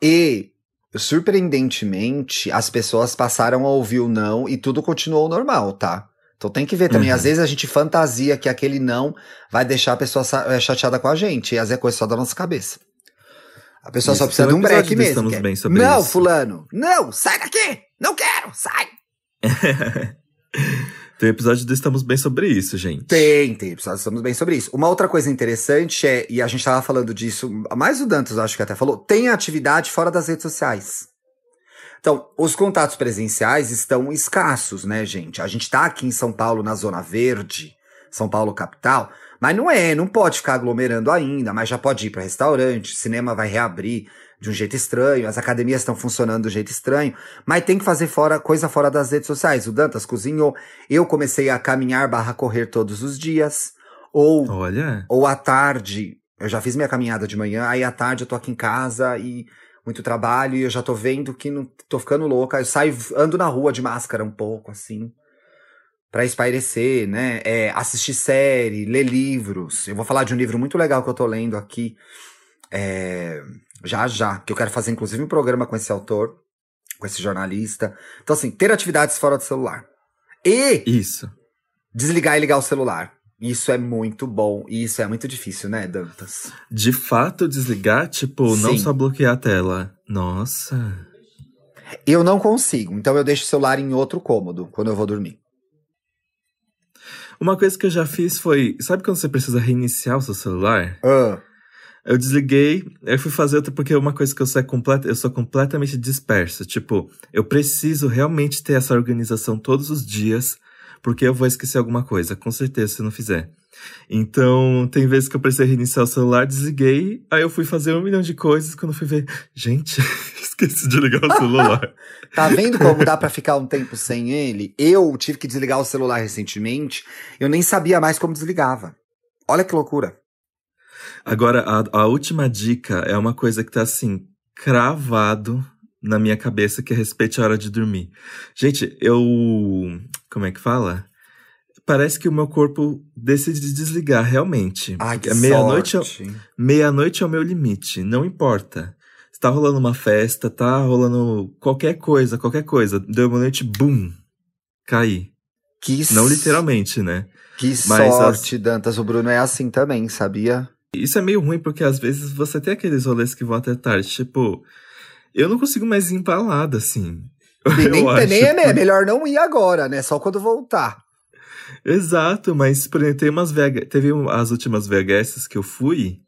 E, surpreendentemente, as pessoas passaram a ouvir o não e tudo continuou normal, tá? Então tem que ver também. Uhum. Às vezes a gente fantasia que aquele não vai deixar a pessoa é, chateada com a gente. E às vezes é coisa só da nossa cabeça. A pessoa isso, só precisa de um break mesmo. Estamos bem sobre não, isso. fulano. Não, sai daqui. Não quero, sai. tem episódio do Estamos Bem sobre isso, gente. Tem, tem episódio do Estamos Bem sobre isso. Uma outra coisa interessante é, e a gente tava falando disso, mais o Dantas acho que até falou, tem atividade fora das redes sociais. Então, os contatos presenciais estão escassos, né, gente? A gente tá aqui em São Paulo, na Zona Verde, São Paulo capital, mas não é, não pode ficar aglomerando ainda, mas já pode ir para restaurante, cinema vai reabrir de um jeito estranho, as academias estão funcionando de um jeito estranho, mas tem que fazer fora coisa fora das redes sociais. O Dantas cozinhou, eu comecei a caminhar barra correr todos os dias, ou, Olha. ou à tarde, eu já fiz minha caminhada de manhã, aí à tarde eu tô aqui em casa e muito trabalho e eu já tô vendo que não tô ficando louca. Eu saio, ando na rua de máscara um pouco, assim, para espairecer, né? É, assistir série, ler livros. Eu vou falar de um livro muito legal que eu tô lendo aqui, é, já já, que eu quero fazer inclusive um programa com esse autor, com esse jornalista. Então, assim, ter atividades fora do celular. E. Isso. Desligar e ligar o celular. Isso é muito bom e isso é muito difícil, né, Dantas? De fato, desligar, tipo, Sim. não só bloquear a tela. Nossa. Eu não consigo, então eu deixo o celular em outro cômodo quando eu vou dormir. Uma coisa que eu já fiz foi. Sabe quando você precisa reiniciar o seu celular? Uh. Eu desliguei, eu fui fazer outra porque uma coisa que eu sou, eu sou completamente disperso. Tipo, eu preciso realmente ter essa organização todos os dias porque eu vou esquecer alguma coisa, com certeza, se não fizer. Então, tem vezes que eu precisei reiniciar o celular, desliguei, aí eu fui fazer um milhão de coisas, quando fui ver, gente, esqueci de ligar o celular. tá vendo como dá para ficar um tempo sem ele? Eu tive que desligar o celular recentemente, eu nem sabia mais como desligava. Olha que loucura. Agora, a, a última dica é uma coisa que tá assim, cravado na minha cabeça que é respeite a hora de dormir. Gente, eu. Como é que fala? Parece que o meu corpo decide desligar realmente. Ai, que meia-noite é, meia-noite é o meu limite, não importa. Está rolando uma festa, tá rolando qualquer coisa, qualquer coisa. Deu uma noite, bum, caí. Que Não literalmente, né? Que Mas sorte, as... Dantas. O Bruno é assim também, sabia? Isso é meio ruim porque às vezes você tem aqueles rolês que vão até tarde. Tipo, eu não consigo mais ir empalada, assim. E nem, nem é, é melhor não ir agora, né? Só quando voltar. Exato, mas por exemplo, tem umas VH... teve as últimas VHS que eu fui,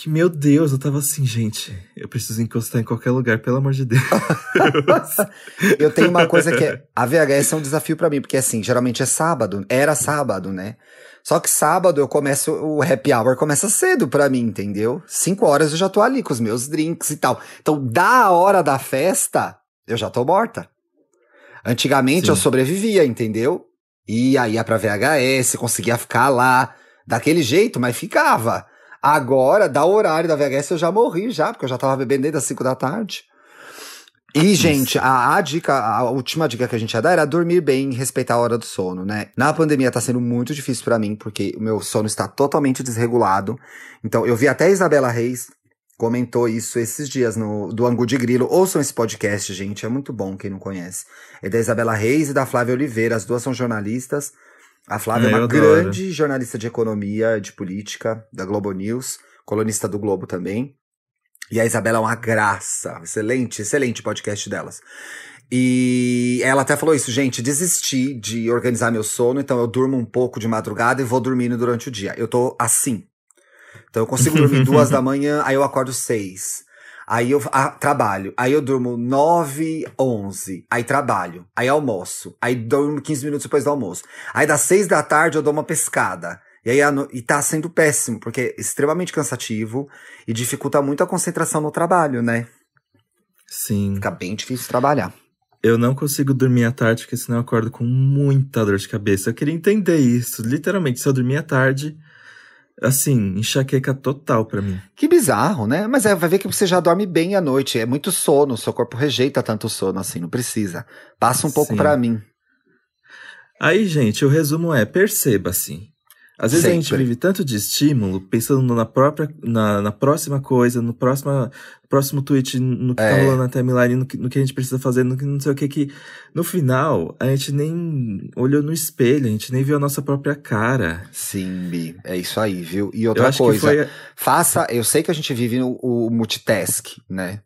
que, meu Deus, eu tava assim, gente, eu preciso encostar em qualquer lugar, pelo amor de Deus. eu tenho uma coisa que é, a VHS é um desafio para mim, porque assim, geralmente é sábado, era sábado, né? Só que sábado eu começo, o happy hour começa cedo pra mim, entendeu? Cinco horas eu já tô ali com os meus drinks e tal. Então, da hora da festa, eu já tô morta. Antigamente Sim. eu sobrevivia, entendeu? Ia, ia pra VHS, conseguia ficar lá daquele jeito, mas ficava. Agora, da horário da VHS, eu já morri já, porque eu já tava bebendo desde as 5 da tarde. E, gente, a, a, dica, a última dica que a gente ia dar era dormir bem e respeitar a hora do sono, né? Na pandemia tá sendo muito difícil para mim, porque o meu sono está totalmente desregulado. Então, eu vi até a Isabela Reis comentou isso esses dias no do Angu de Grilo. Ouçam esse podcast, gente, é muito bom quem não conhece. É da Isabela Reis e da Flávia Oliveira, as duas são jornalistas. A Flávia é, é uma grande jornalista de economia, de política, da Globo News, colunista do Globo também. E a Isabela é uma graça. Excelente, excelente podcast delas. E ela até falou isso, gente, desisti de organizar meu sono, então eu durmo um pouco de madrugada e vou dormindo durante o dia. Eu tô assim. Então eu consigo dormir duas da manhã, aí eu acordo seis. Aí eu ah, trabalho, aí eu durmo nove, onze. Aí trabalho, aí almoço, aí durmo 15 minutos depois do almoço. Aí das seis da tarde eu dou uma pescada. E aí no... e tá sendo péssimo, porque é extremamente cansativo e dificulta muito a concentração no trabalho, né? Sim. Fica bem difícil trabalhar. Eu não consigo dormir à tarde, porque senão eu acordo com muita dor de cabeça. Eu queria entender isso. Literalmente, se eu dormir à tarde, assim, enxaqueca total pra mim. Que bizarro, né? Mas é, vai ver que você já dorme bem à noite. É muito sono, seu corpo rejeita tanto sono assim, não precisa. Passa um pouco pra mim. Aí, gente, o resumo é: perceba assim. Às vezes a gente Sempre. vive tanto de estímulo, pensando na própria, na, na próxima coisa, no próxima, próximo tweet, no que tá É. rolando na timeline, no que, no que a gente precisa fazer, no que não sei o que, que no final a gente nem olhou no espelho, a gente nem viu a nossa própria cara. Sim, Bi. É isso aí, viu? E outra coisa. foi. Faça, eu sei que a gente vive no o multitask, né?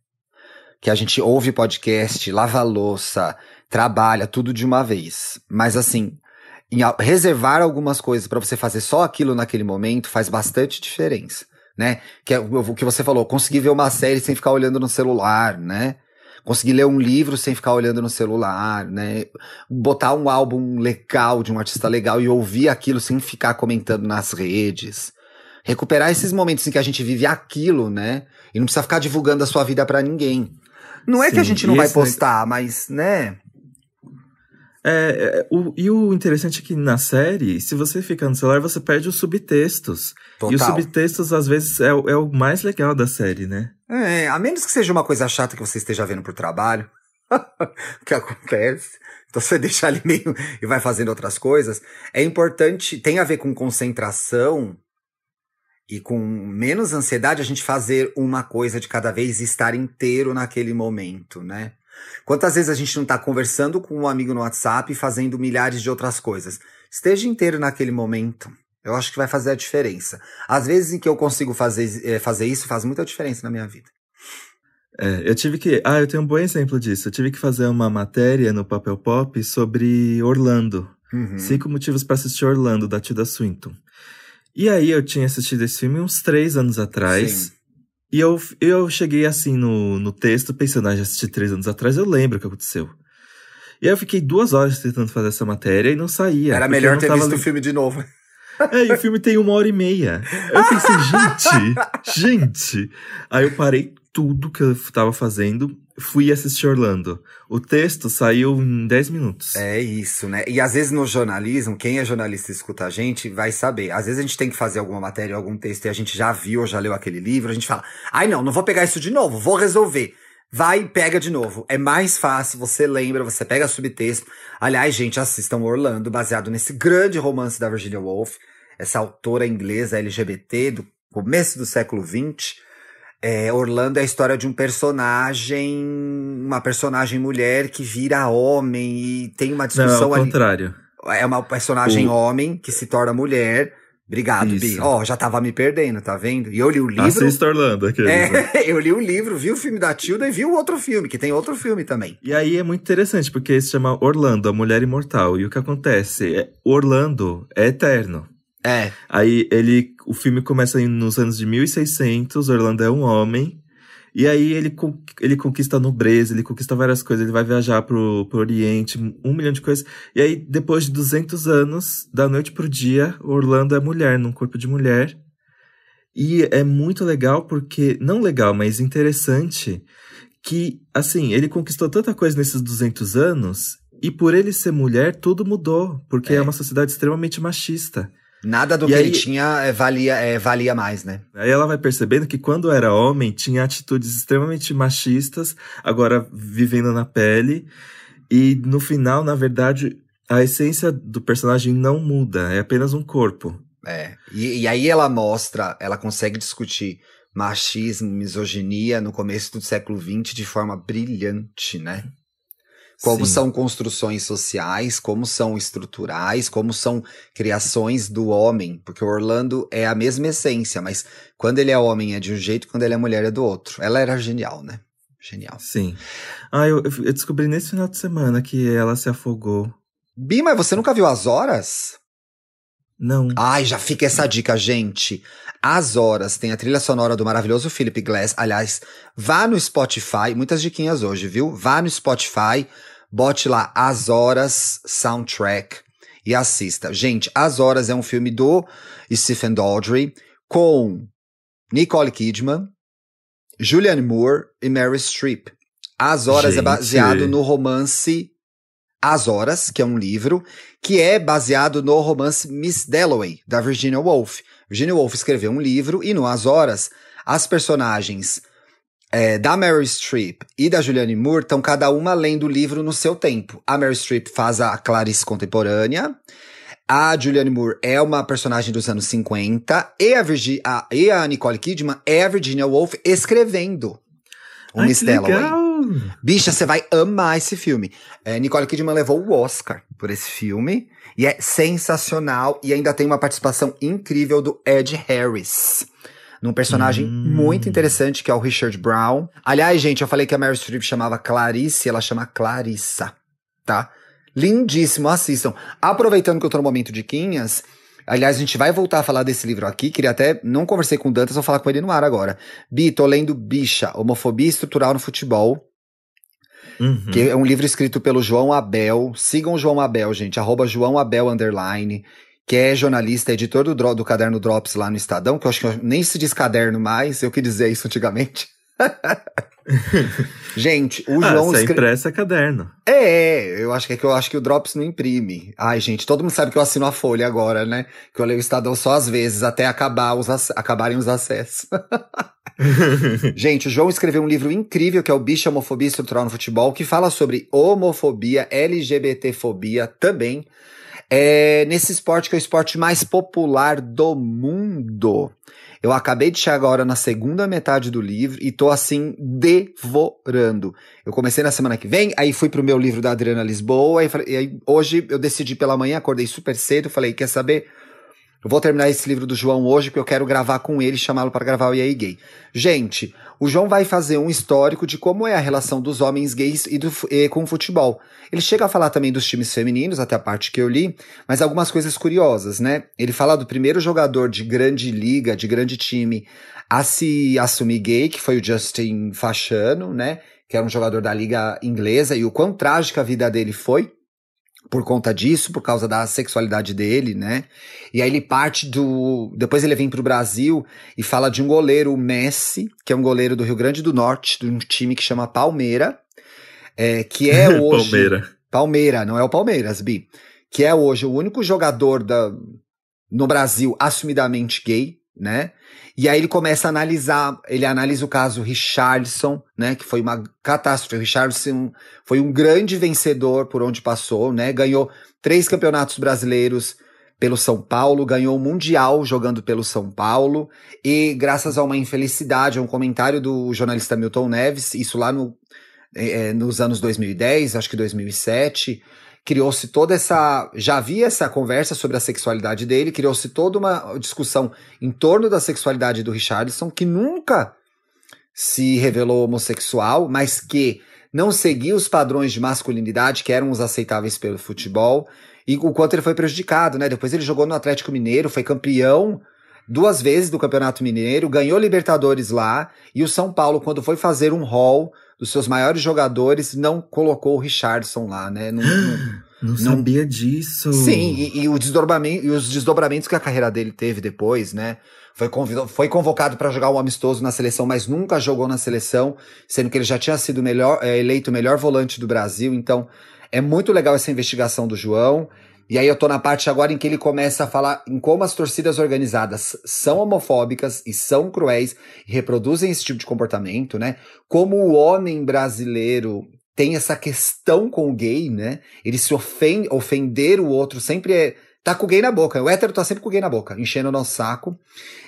Que a gente ouve podcast, lava a louça, trabalha, tudo de uma vez. Mas assim, reservar algumas coisas pra você fazer só aquilo naquele momento faz bastante diferença, né? Que é o que você falou, conseguir ver uma série sem ficar olhando no celular, né? Conseguir ler um livro sem ficar olhando no celular, né? Botar um álbum legal de um artista legal e ouvir aquilo sem ficar comentando nas redes recuperar esses momentos em que a gente vive aquilo, né? E não precisa ficar divulgando a sua vida pra ninguém. Não é que a Sim, gente não vai postar, mas, né? É, é, o, e o interessante é que na série, se você ficar no celular, você perde os subtextos. E os Total. subtextos, às vezes, é, o- é o mais legal da série, né? É, a menos que seja uma coisa chata que você esteja vendo por trabalho, que acontece. Então você deixa ali meio e vai fazendo outras coisas. É importante, tem a ver com concentração e com menos ansiedade a gente fazer uma coisa de cada vez e estar inteiro naquele momento, né? Quantas vezes a gente não tá conversando com um amigo no WhatsApp e fazendo milhares de outras coisas? Esteja inteiro naquele momento. Eu acho que vai fazer a diferença. Às vezes em que eu consigo fazer, eh, fazer isso, faz muita diferença na minha vida. É, eu tive que. Ah, eu tenho um bom exemplo disso. Eu tive que fazer uma matéria no Papel Pop sobre Orlando. Uhum. Cinco motivos pra assistir Orlando, da Tilda Swinton. E aí eu tinha assistido esse filme uns três anos atrás. Sim. E eu, eu cheguei assim no, no texto, pensando, ah, já assisti três anos atrás, eu lembro o que aconteceu. E aí eu fiquei duas horas tentando fazer essa matéria e não saía. Era melhor ter visto o filme de novo. É, e o filme tem uma hora e meia. Eu pensei, gente, gente. Aí eu parei tudo que eu tava fazendo, fui assistir Orlando. O texto saiu em 10 minutos. É isso, né? E às vezes no jornalismo, quem é jornalista e escuta a gente vai saber. Às vezes a gente tem que fazer alguma matéria, algum texto e a gente já viu ou já leu aquele livro, a gente fala: ai não, não vou pegar isso de novo, vou resolver. Vai e pega de novo. É mais fácil, você lembra, você pega subtexto. Aliás, gente, assistam Orlando, baseado nesse grande romance da Virginia Woolf, essa autora inglesa LGBT do começo do século XX. É, Orlando é a história de um personagem, uma personagem mulher que vira homem e tem uma Não, é discussão o ali. contrário. É uma personagem O- homem que se torna mulher. Obrigado, Bi. Isso. Ó, já tava me perdendo, tá vendo? E eu li o livro. Assista Orlando, né? É, eu li o livro, vi o filme da Tilda e vi o outro filme, que tem outro filme também. E aí é muito interessante, porque se chama Orlando, a Mulher Imortal. E o que acontece? É, Orlando é eterno. É. Aí ele, o filme começa nos anos de 1600, Orlando é um homem. E aí ele, ele conquista a nobreza, ele conquista várias coisas, ele vai viajar pro, pro Oriente, um milhão de coisas. E aí, depois de 200 anos, da noite pro dia, Orlando é mulher, num corpo de mulher. E é muito legal porque, não legal, mas interessante, que, assim, ele conquistou tanta coisa nesses 200 anos, e por ele ser mulher, tudo mudou, porque é, É. uma sociedade extremamente machista. Nada do E que aí- ele tinha é, valia, é, valia mais, né? Aí ela vai percebendo que quando era homem, tinha atitudes extremamente machistas, agora vivendo na pele. E no final, na verdade, a essência do personagem não muda, é apenas um corpo. É. E, e aí ela mostra, ela consegue discutir machismo, misoginia no começo do século XX de forma brilhante, né? Como Sim. são construções sociais, como são estruturais, como são criações do homem. Porque o Orlando é a mesma essência, mas quando ele é homem é de um jeito, quando ele é mulher é do outro. Ela era genial, né? Genial. Sim. Ah, eu, eu descobri nesse final de semana que ela se afogou. Bi, mas você nunca viu As Horas? Não. Ai, já fica essa dica, gente. As Horas tem a trilha sonora do maravilhoso Philip Glass. Aliás, vá no Spotify, muitas diquinhas hoje, viu? Vá no Spotify, bote lá As Horas Soundtrack e assista. Gente, As Horas é um filme do Stephen Daldry com Nicole Kidman, Julianne Moore e Mary Streep. As Horas é Gente. baseado no romance As Horas, que é um livro, que é baseado no romance Miss Dalloway, da Virginia Woolf. Virginia Woolf escreveu um livro e no As Horas, as personagens é, da Meryl Streep e da Julianne Moore estão cada uma lendo o livro no seu tempo. A Meryl Streep faz a Clarice contemporânea, a Julianne Moore é uma personagem dos anos 50 e a, Virgi a, e a Nicole Kidman é a Virginia Woolf escrevendo o Ai, Miss Dalloway. Bicha, você vai amar esse filme. É, Nicole Kidman levou o Oscar por esse filme. E é sensacional. E ainda tem uma participação incrível do Ed Harris. Num personagem Hum. muito interessante, que é o Richard Brown. Aliás, gente, eu falei que a Meryl Streep chamava Clarice, ela chama Clarissa, tá? Lindíssimo, assistam. Aproveitando que eu tô no momento de Quinhas, aliás, a gente vai voltar a falar desse livro aqui, queria até, não conversei com o Dantas, vou falar com ele no ar agora. Bi, tô lendo Bicha, Homofobia Estrutural no Futebol, Uhum. que é um livro escrito pelo João Abel. Sigam o João Abel, gente. Arroba João Abel Underline. Que é jornalista, editor do, do caderno Drops lá no Estadão, que eu acho que nem se diz caderno mais, eu que dizer isso antigamente. gente, o Ah, João se é impresso é caderno. É, eu acho que é que eu acho que o Drops não imprime. Ai, gente, todo mundo sabe que eu assino a Folha agora, né? Que eu leio o Estadão só às vezes, até acabar os ac- acabarem os acessos. Gente, o João escreveu um livro incrível que é o Bicho Homofobia Estrutural no Futebol, que fala sobre homofobia, LGBTfobia também. É, nesse esporte que é o esporte mais popular do mundo. Eu acabei de chegar agora na segunda metade do livro e tô assim devorando. Eu comecei na semana que vem, aí fui pro meu livro da Adriana Lisboa, falei- e aí hoje eu decidi pela manhã, acordei super cedo, falei, quer saber? Eu vou terminar esse livro do João hoje, porque eu quero gravar com ele, chamá-lo para gravar o EA Gay. Gente, o João vai fazer um histórico de como é a relação dos homens gays e, do, e com o futebol. Ele chega a falar também dos times femininos, até a parte que eu li, mas algumas coisas curiosas, né? Ele fala do primeiro jogador de grande liga, de grande time, a se assumir gay, que foi o Justin Fachano, né? Que era um jogador da liga inglesa, e o quão trágica a vida dele foi por conta disso, por causa da sexualidade dele, né? E aí ele parte do. Depois ele vem pro Brasil e fala de um goleiro, o Messi, que é um goleiro do Rio Grande do Norte, de um time que chama Palmeira, é, que é hoje. Palmeira. Palmeira, não é o Palmeiras, Bi. Que é hoje o único jogador da, no Brasil assumidamente gay, né? E aí ele começa a analisar, ele analisa o caso Richardson, né? Que foi uma catástrofe. O Richardson foi um grande vencedor por onde passou, né? Ganhou três campeonatos brasileiros pelo São Paulo, ganhou o Mundial jogando pelo São Paulo, e graças a uma infelicidade, a um comentário do jornalista Milton Neves, isso lá no, eh, nos anos 2010, acho que 2007, criou-se toda essa. Já havia essa conversa sobre a sexualidade dele, criou-se toda uma discussão em torno da sexualidade do Richardson, que nunca se revelou homossexual, mas que não seguia os padrões de masculinidade que eram os aceitáveis pelo futebol, e o quanto ele foi prejudicado, né? Depois ele jogou no Atlético Mineiro, foi campeão duas vezes do Campeonato Mineiro, ganhou Libertadores lá, e o São Paulo, quando foi fazer um hall dos seus maiores jogadores, não colocou o Richardson lá, né? Não- não- Não sabia disso. Sim, e, e o desdobramento, e os desdobramentos que a carreira dele teve depois, né? Foi, convido- foi convocado para jogar um amistoso na seleção, mas nunca jogou na seleção, sendo que ele já tinha sido melhor, é, eleito o melhor volante do Brasil. Então, é muito legal essa investigação do João. E aí eu tô na parte agora em que ele começa a falar em como as torcidas organizadas são homofóbicas e são cruéis e reproduzem esse tipo de comportamento, né? Como o homem brasileiro tem essa questão com o gay, né? Ele se ofende, ofender o outro sempre é. Tá com o gay na boca. O hétero tá sempre com o gay na boca, enchendo o nosso saco.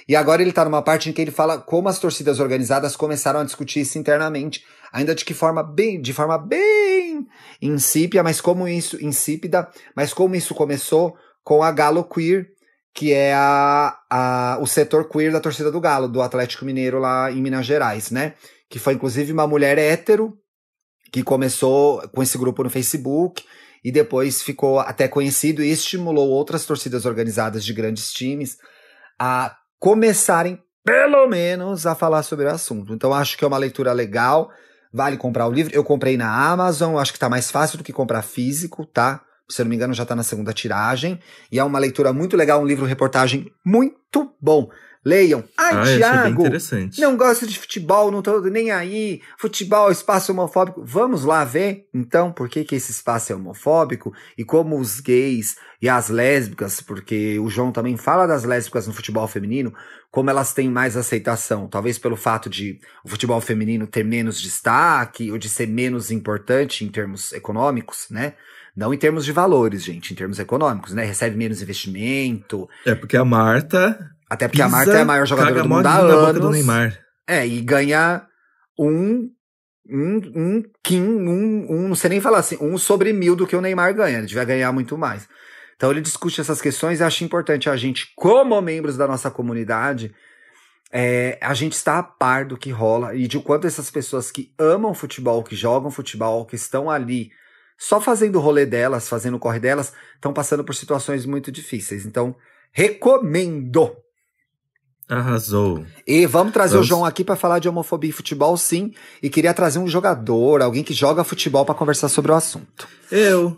E agora ele tá numa parte em que ele fala como as torcidas organizadas começaram a discutir isso internamente. Ainda de que forma bem, de forma bem insípida, mas como isso, insípida, mas como isso começou com a Galo Queer, que é a, a, o setor queer da torcida do Galo, do Atlético Mineiro lá em Minas Gerais, né? Que foi inclusive uma mulher hétero que começou com esse grupo no Facebook e depois ficou até conhecido e estimulou outras torcidas organizadas de grandes times a começarem, pelo menos, a falar sobre o assunto. Então, acho que é uma leitura legal. Vale comprar o livro. Eu comprei na Amazon, acho que tá mais fácil do que comprar físico, tá? Se eu não me engano, já tá na segunda tiragem. E é uma leitura muito legal, um livro-reportagem muito bom. Leiam. Ai, ah, é interessante. não gosto de futebol, não tô nem aí. Futebol espaço homofóbico. Vamos lá ver, então, por que, que esse espaço é homofóbico e como os gays e as lésbicas, porque o João também fala das lésbicas no futebol feminino, como elas têm mais aceitação. Talvez pelo fato de o futebol feminino ter menos destaque ou de ser menos importante em termos econômicos, né? Não em termos de valores, gente, em termos econômicos, né? Recebe menos investimento. É porque a Marta. Até porque a pisa, Marta é a maior jogadora do mundo há anos. do Neymar. É, e ganha um. Um, um, kim, um, um, não sei nem falar assim, um sobre mil do que o Neymar ganha. Ele devia ganhar muito mais. Então ele discute essas questões e acho importante a gente, como membros da nossa comunidade, é, a gente está a par do que rola e de quanto essas pessoas que amam futebol, que jogam futebol, que estão ali só fazendo o rolê delas, fazendo o corre delas, estão passando por situações muito difíceis. Então, recomendo! Arrasou. E vamos trazer Vamos. o João aqui para falar de homofobia e futebol, sim. E queria trazer um jogador, alguém que joga futebol para conversar sobre o assunto. Eu.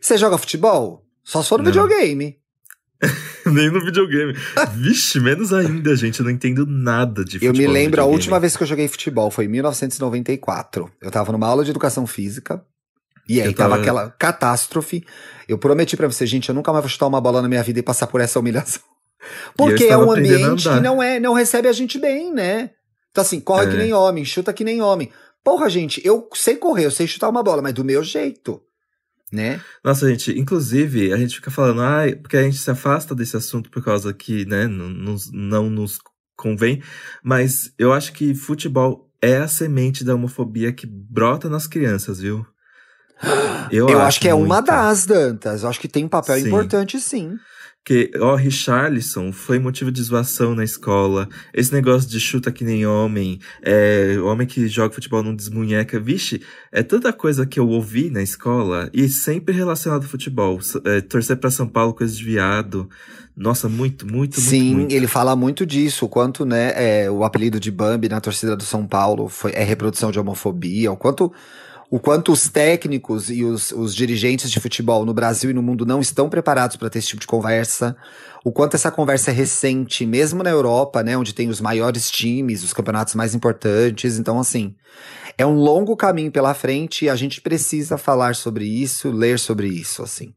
Você joga futebol? Só se for no Não. videogame. Nem no videogame. Vixe, menos ainda, gente. Eu não entendo nada de futebol. Eu me lembro, a última vez que eu joguei futebol foi em 1994. Eu tava numa aula de educação física. E aí Eu tava tava- aquela catástrofe. Eu prometi pra você, gente, eu nunca mais vou chutar uma bola na minha vida e passar por essa humilhação. Porque é um ambiente que não, é, não recebe a gente bem, né? Então assim, corre É. que nem homem, chuta que nem homem. Porra, gente, eu sei correr, eu sei chutar uma bola, mas do meu jeito, né? Nossa, gente, inclusive, a gente fica falando, ah, porque a gente se afasta desse assunto por causa que, né, não, nos- não nos convém, mas eu acho que futebol é a semente da homofobia que brota nas crianças, viu? Eu, Eu, acho, que é uma muito. das, Dantas. Eu acho que tem um papel Sim. importante, sim. Porque, ó, Richarlison foi motivo de zoação na escola. Esse negócio de chuta que nem homem, é, homem que joga futebol não desmunheca. Vixe, é tanta coisa que eu ouvi na escola e sempre relacionado ao futebol. É, torcer pra São Paulo, coisa de viado. Nossa, muito, muito, Sim, muito, muito. ele fala muito disso, o quanto, né, é, o apelido de Bambi na torcida do São Paulo foi, é reprodução de homofobia, o quanto, o quanto os técnicos e os, os dirigentes de futebol no Brasil e no mundo não estão preparados para ter esse tipo de conversa, o quanto essa conversa é recente, mesmo na Europa, né, onde tem os maiores times, os campeonatos mais importantes, então assim, é um longo caminho pela frente e a gente precisa falar sobre isso, ler sobre isso, assim.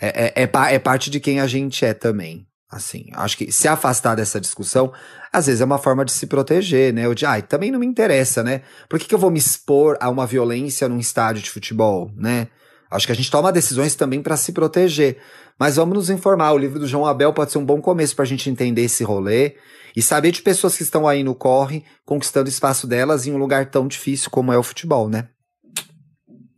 É, é, é, é parte de quem a gente é também. Assim, acho que se afastar dessa discussão, às vezes é uma forma de se proteger, né? O de, ai, também não me interessa, né? Por que, que eu vou me expor a uma violência num estádio de futebol, né? Acho que a gente toma decisões também para se proteger. Mas vamos nos informar. O livro do João Abel pode ser um bom começo para a gente entender esse rolê e saber de pessoas que estão aí no corre, conquistando o espaço delas em um lugar tão difícil como é o futebol, né?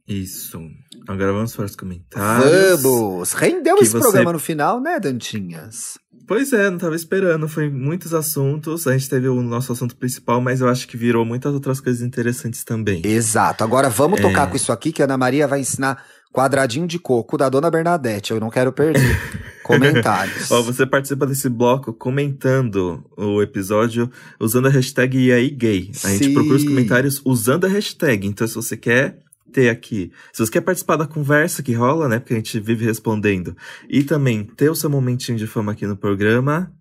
Isso. Agora vamos para os comentários. Vamos! Rendeu que esse você- programa no final, né, Dantinhas? Pois é, não tava esperando. Foi muitos assuntos. A gente teve o nosso assunto principal, mas eu acho que virou muitas outras coisas interessantes também. Exato. Agora vamos É. tocar com isso aqui, que a Ana Maria vai ensinar quadradinho de coco da Dona Bernadette. Eu não quero perder. Comentários. Ó, você participa desse bloco comentando o episódio usando a hashtag e aí gay. A gente Sim. procura os comentários usando a hashtag. Então, se você quer ter aqui, se você quer participar da conversa que rola, né? Porque a gente vive respondendo, e também ter o seu momentinho de fama aqui no programa,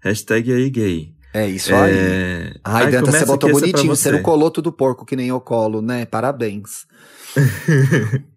hashtag aí gay. É isso aí. É... Ai, Ai, Danta, começa você botou bonitinho. Você não colou tudo porco que nem eu colo, né? Parabéns.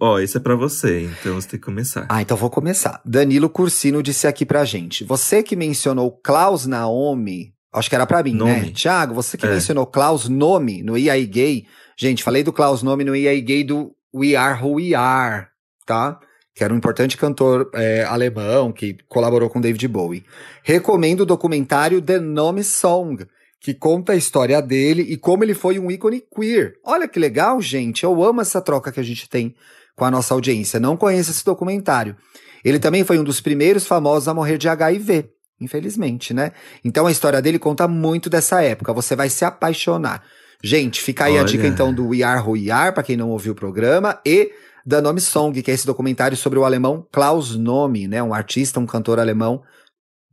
Ó, esse é pra você, então você tem que começar. Ah, então vou começar. Danilo Cursino disse aqui pra gente. Você que mencionou Klaus Naomi, acho que era pra mim, né? Nome. Tiago, você que É. mencionou Klaus Nome no EA Gay. Gente, falei do Klaus Nome no EA Gay do We Are Who We Are, tá? Que era um importante cantor é, alemão que colaborou com David Bowie. Recomendo o documentário The Nome Song, que conta a história dele e como ele foi um ícone queer. Olha que legal, gente. Eu amo essa troca que a gente tem com a nossa audiência. Não conheço esse documentário. Ele também foi um dos primeiros famosos a morrer de HIV, infelizmente, né? Então a história dele conta muito dessa época. Você vai se apaixonar. Gente, fica aí a Olha. dica então do We Are Who We Are, pra quem não ouviu o programa, e da Nome Song, que é esse documentário sobre o alemão Klaus Nome, né? Um artista, um cantor alemão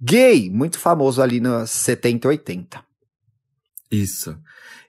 gay, muito famoso ali nos 70 e 80. Isso.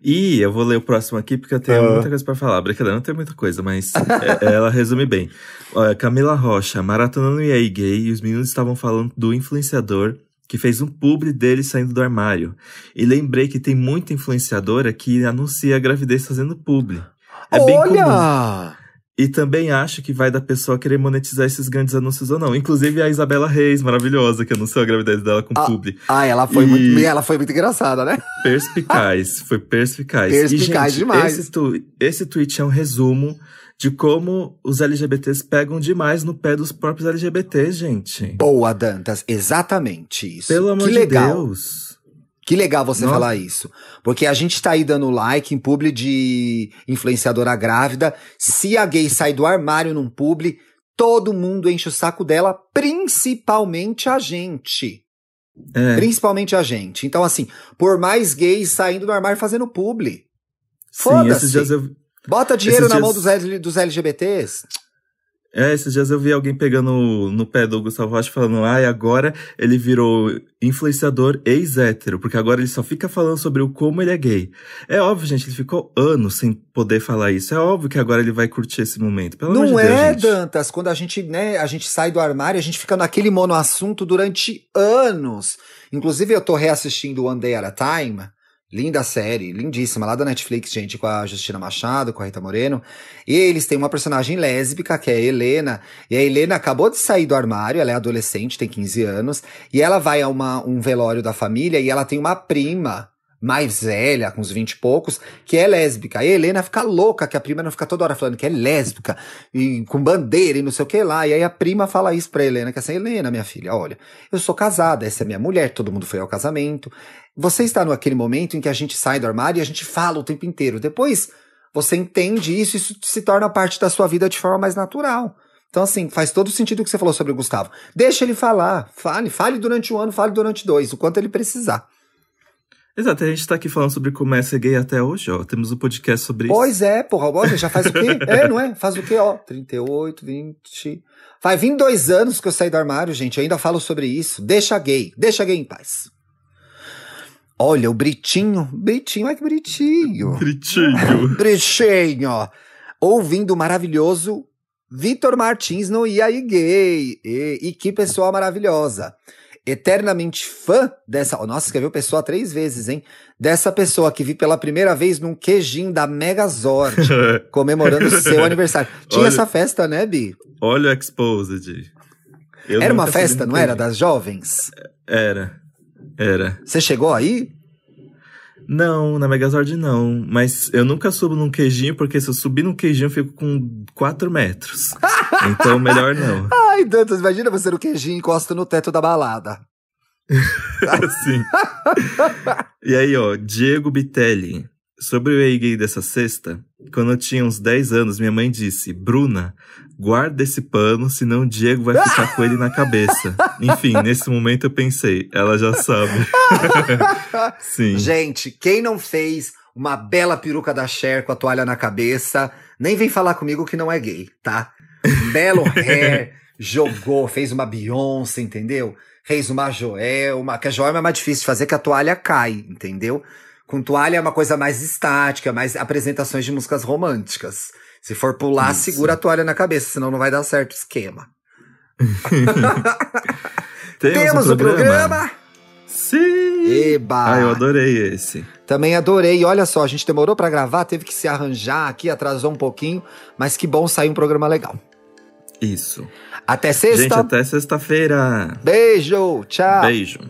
E eu vou ler o próximo aqui porque eu tenho Ah. muita coisa pra falar. Brincadeira, não tem muita coisa, mas é- ela resume bem. Olha, Camila Rocha, maratonando e aí gay, e os meninos estavam falando do influenciador que fez um publi dele saindo do armário. E lembrei que tem muita influenciadora que anuncia a gravidez fazendo publi. É bem comum. Olha! E também acho que vai da pessoa querer monetizar esses grandes anúncios ou não. Inclusive a Isabela Reis, maravilhosa, que anunciou a gravidez dela com Ah, publi. Ah, ela foi, E- muito, ela foi muito engraçada, né? Perspicaz, foi perspicaz. Perspicaz e, gente, demais. Esse, tu, esse tweet é um resumo de como os LGBTs pegam demais no pé dos próprios LGBTs, gente. Boa, Dantas. Exatamente isso. Pelo amor que de legal. Deus. Que legal você Nossa. falar isso. Porque a gente tá aí dando like em publi de influenciadora grávida. Se a gay sai do armário num publi, todo mundo enche o saco dela, principalmente a gente. É, Principalmente a gente. Então, assim, por mais gays saindo do armário fazendo publi. sim, foda-se. esses dias eu, Bota dinheiro Esses na mão dias- dos, L- dos LGBTs. É, esses dias eu vi alguém pegando no, pé do Gustavo Rocha falando, ai, agora ele virou influenciador ex-hétero, porque agora ele só fica falando sobre o como ele é gay. É óbvio, gente, ele ficou anos sem poder falar isso. É óbvio que agora ele vai curtir esse momento. Pelo amor Não de Deus, é, gente. Dantas? Quando a gente, né, a gente sai do armário, a gente fica naquele monoassunto durante anos. Inclusive, eu tô reassistindo One Day at a Time. Linda série, lindíssima, lá da Netflix, gente, com a Justina Machado, com a Rita Moreno. E eles têm uma personagem lésbica, que é a Helena. E a Helena acabou de sair do armário, ela é adolescente, tem 15 anos. E ela vai a uma, um velório da família e ela tem uma prima mais velha, com uns 20 e poucos, que é lésbica. E a Helena fica louca, que a prima não fica toda hora falando que é lésbica, e com bandeira e não sei o que lá. E aí a prima fala isso pra Helena, que é assim, Helena, minha filha, olha, eu sou casada, essa é minha mulher, todo mundo foi ao casamento. Você está naquele momento em que a gente sai do armário e a gente fala o tempo inteiro. Depois você entende isso, isso se torna parte da sua vida de forma mais natural. Então, assim, faz todo sentido o que você falou sobre o Gustavo. Deixa ele falar, fale, fale durante um ano, fale durante dois, o quanto ele precisar. Exato, a gente tá aqui falando sobre como é ser gay até hoje, ó. Temos um podcast sobre isso. Pois é, porra, olha, já faz o quê? É, não é? Faz o quê, ó? 38, 20. Faz 22 anos que eu saí do armário, gente. Eu ainda falo sobre isso. Deixa gay, deixa gay em paz. Olha, o Britinho. Britinho, ai que bonitinho. Gritinho. Britinho. Ouvindo o maravilhoso Vitor Martins no E aí Gay. E, e que pessoa maravilhosa. Eternamente fã dessa. Nossa, escreveu pessoa três vezes, hein? Dessa pessoa que vi pela primeira vez num queijinho da Megazord, comemorando o seu aniversário. Tinha Olha- essa festa, né, Bi? Olha o Exposed. Eu era uma festa, não era? Das jovens? Era. Era. Você chegou aí? Não, na Megazord não. Mas eu nunca subo num queijinho, porque se eu subir num queijinho eu fico com 4 metros. então melhor não. Ai, Dantas, imagina você no queijinho encosta no teto da balada. Assim. e aí, ó, Diego Bitelli. Sobre o EI gay dessa sexta, quando eu tinha uns 10 anos, minha mãe disse: Bruna, guarda esse pano, senão o Diego vai ficar com ele na cabeça. Enfim, nesse momento eu pensei, ela já sabe. Sim. Gente, quem não fez uma bela peruca da Cher com a toalha na cabeça, nem vem falar comigo que não é gay, tá? Belo hair, jogou, fez uma Beyoncé, entendeu? Fez uma Joelma, que a Joelma é mais difícil de fazer, que a toalha cai, entendeu? Com toalha é uma coisa mais estática, mais apresentações de músicas românticas. Se for pular, Isso. segura a toalha na cabeça, senão não vai dar certo o esquema. Temos, um o programa! Sim! Eba! Ah, eu adorei esse. Também adorei. Olha só, a gente demorou pra gravar, teve que se arranjar aqui, atrasou um pouquinho, mas que bom sair um programa legal. Isso. Até Gente, sexta. até sexta-feira. Beijo, tchau. Beijo.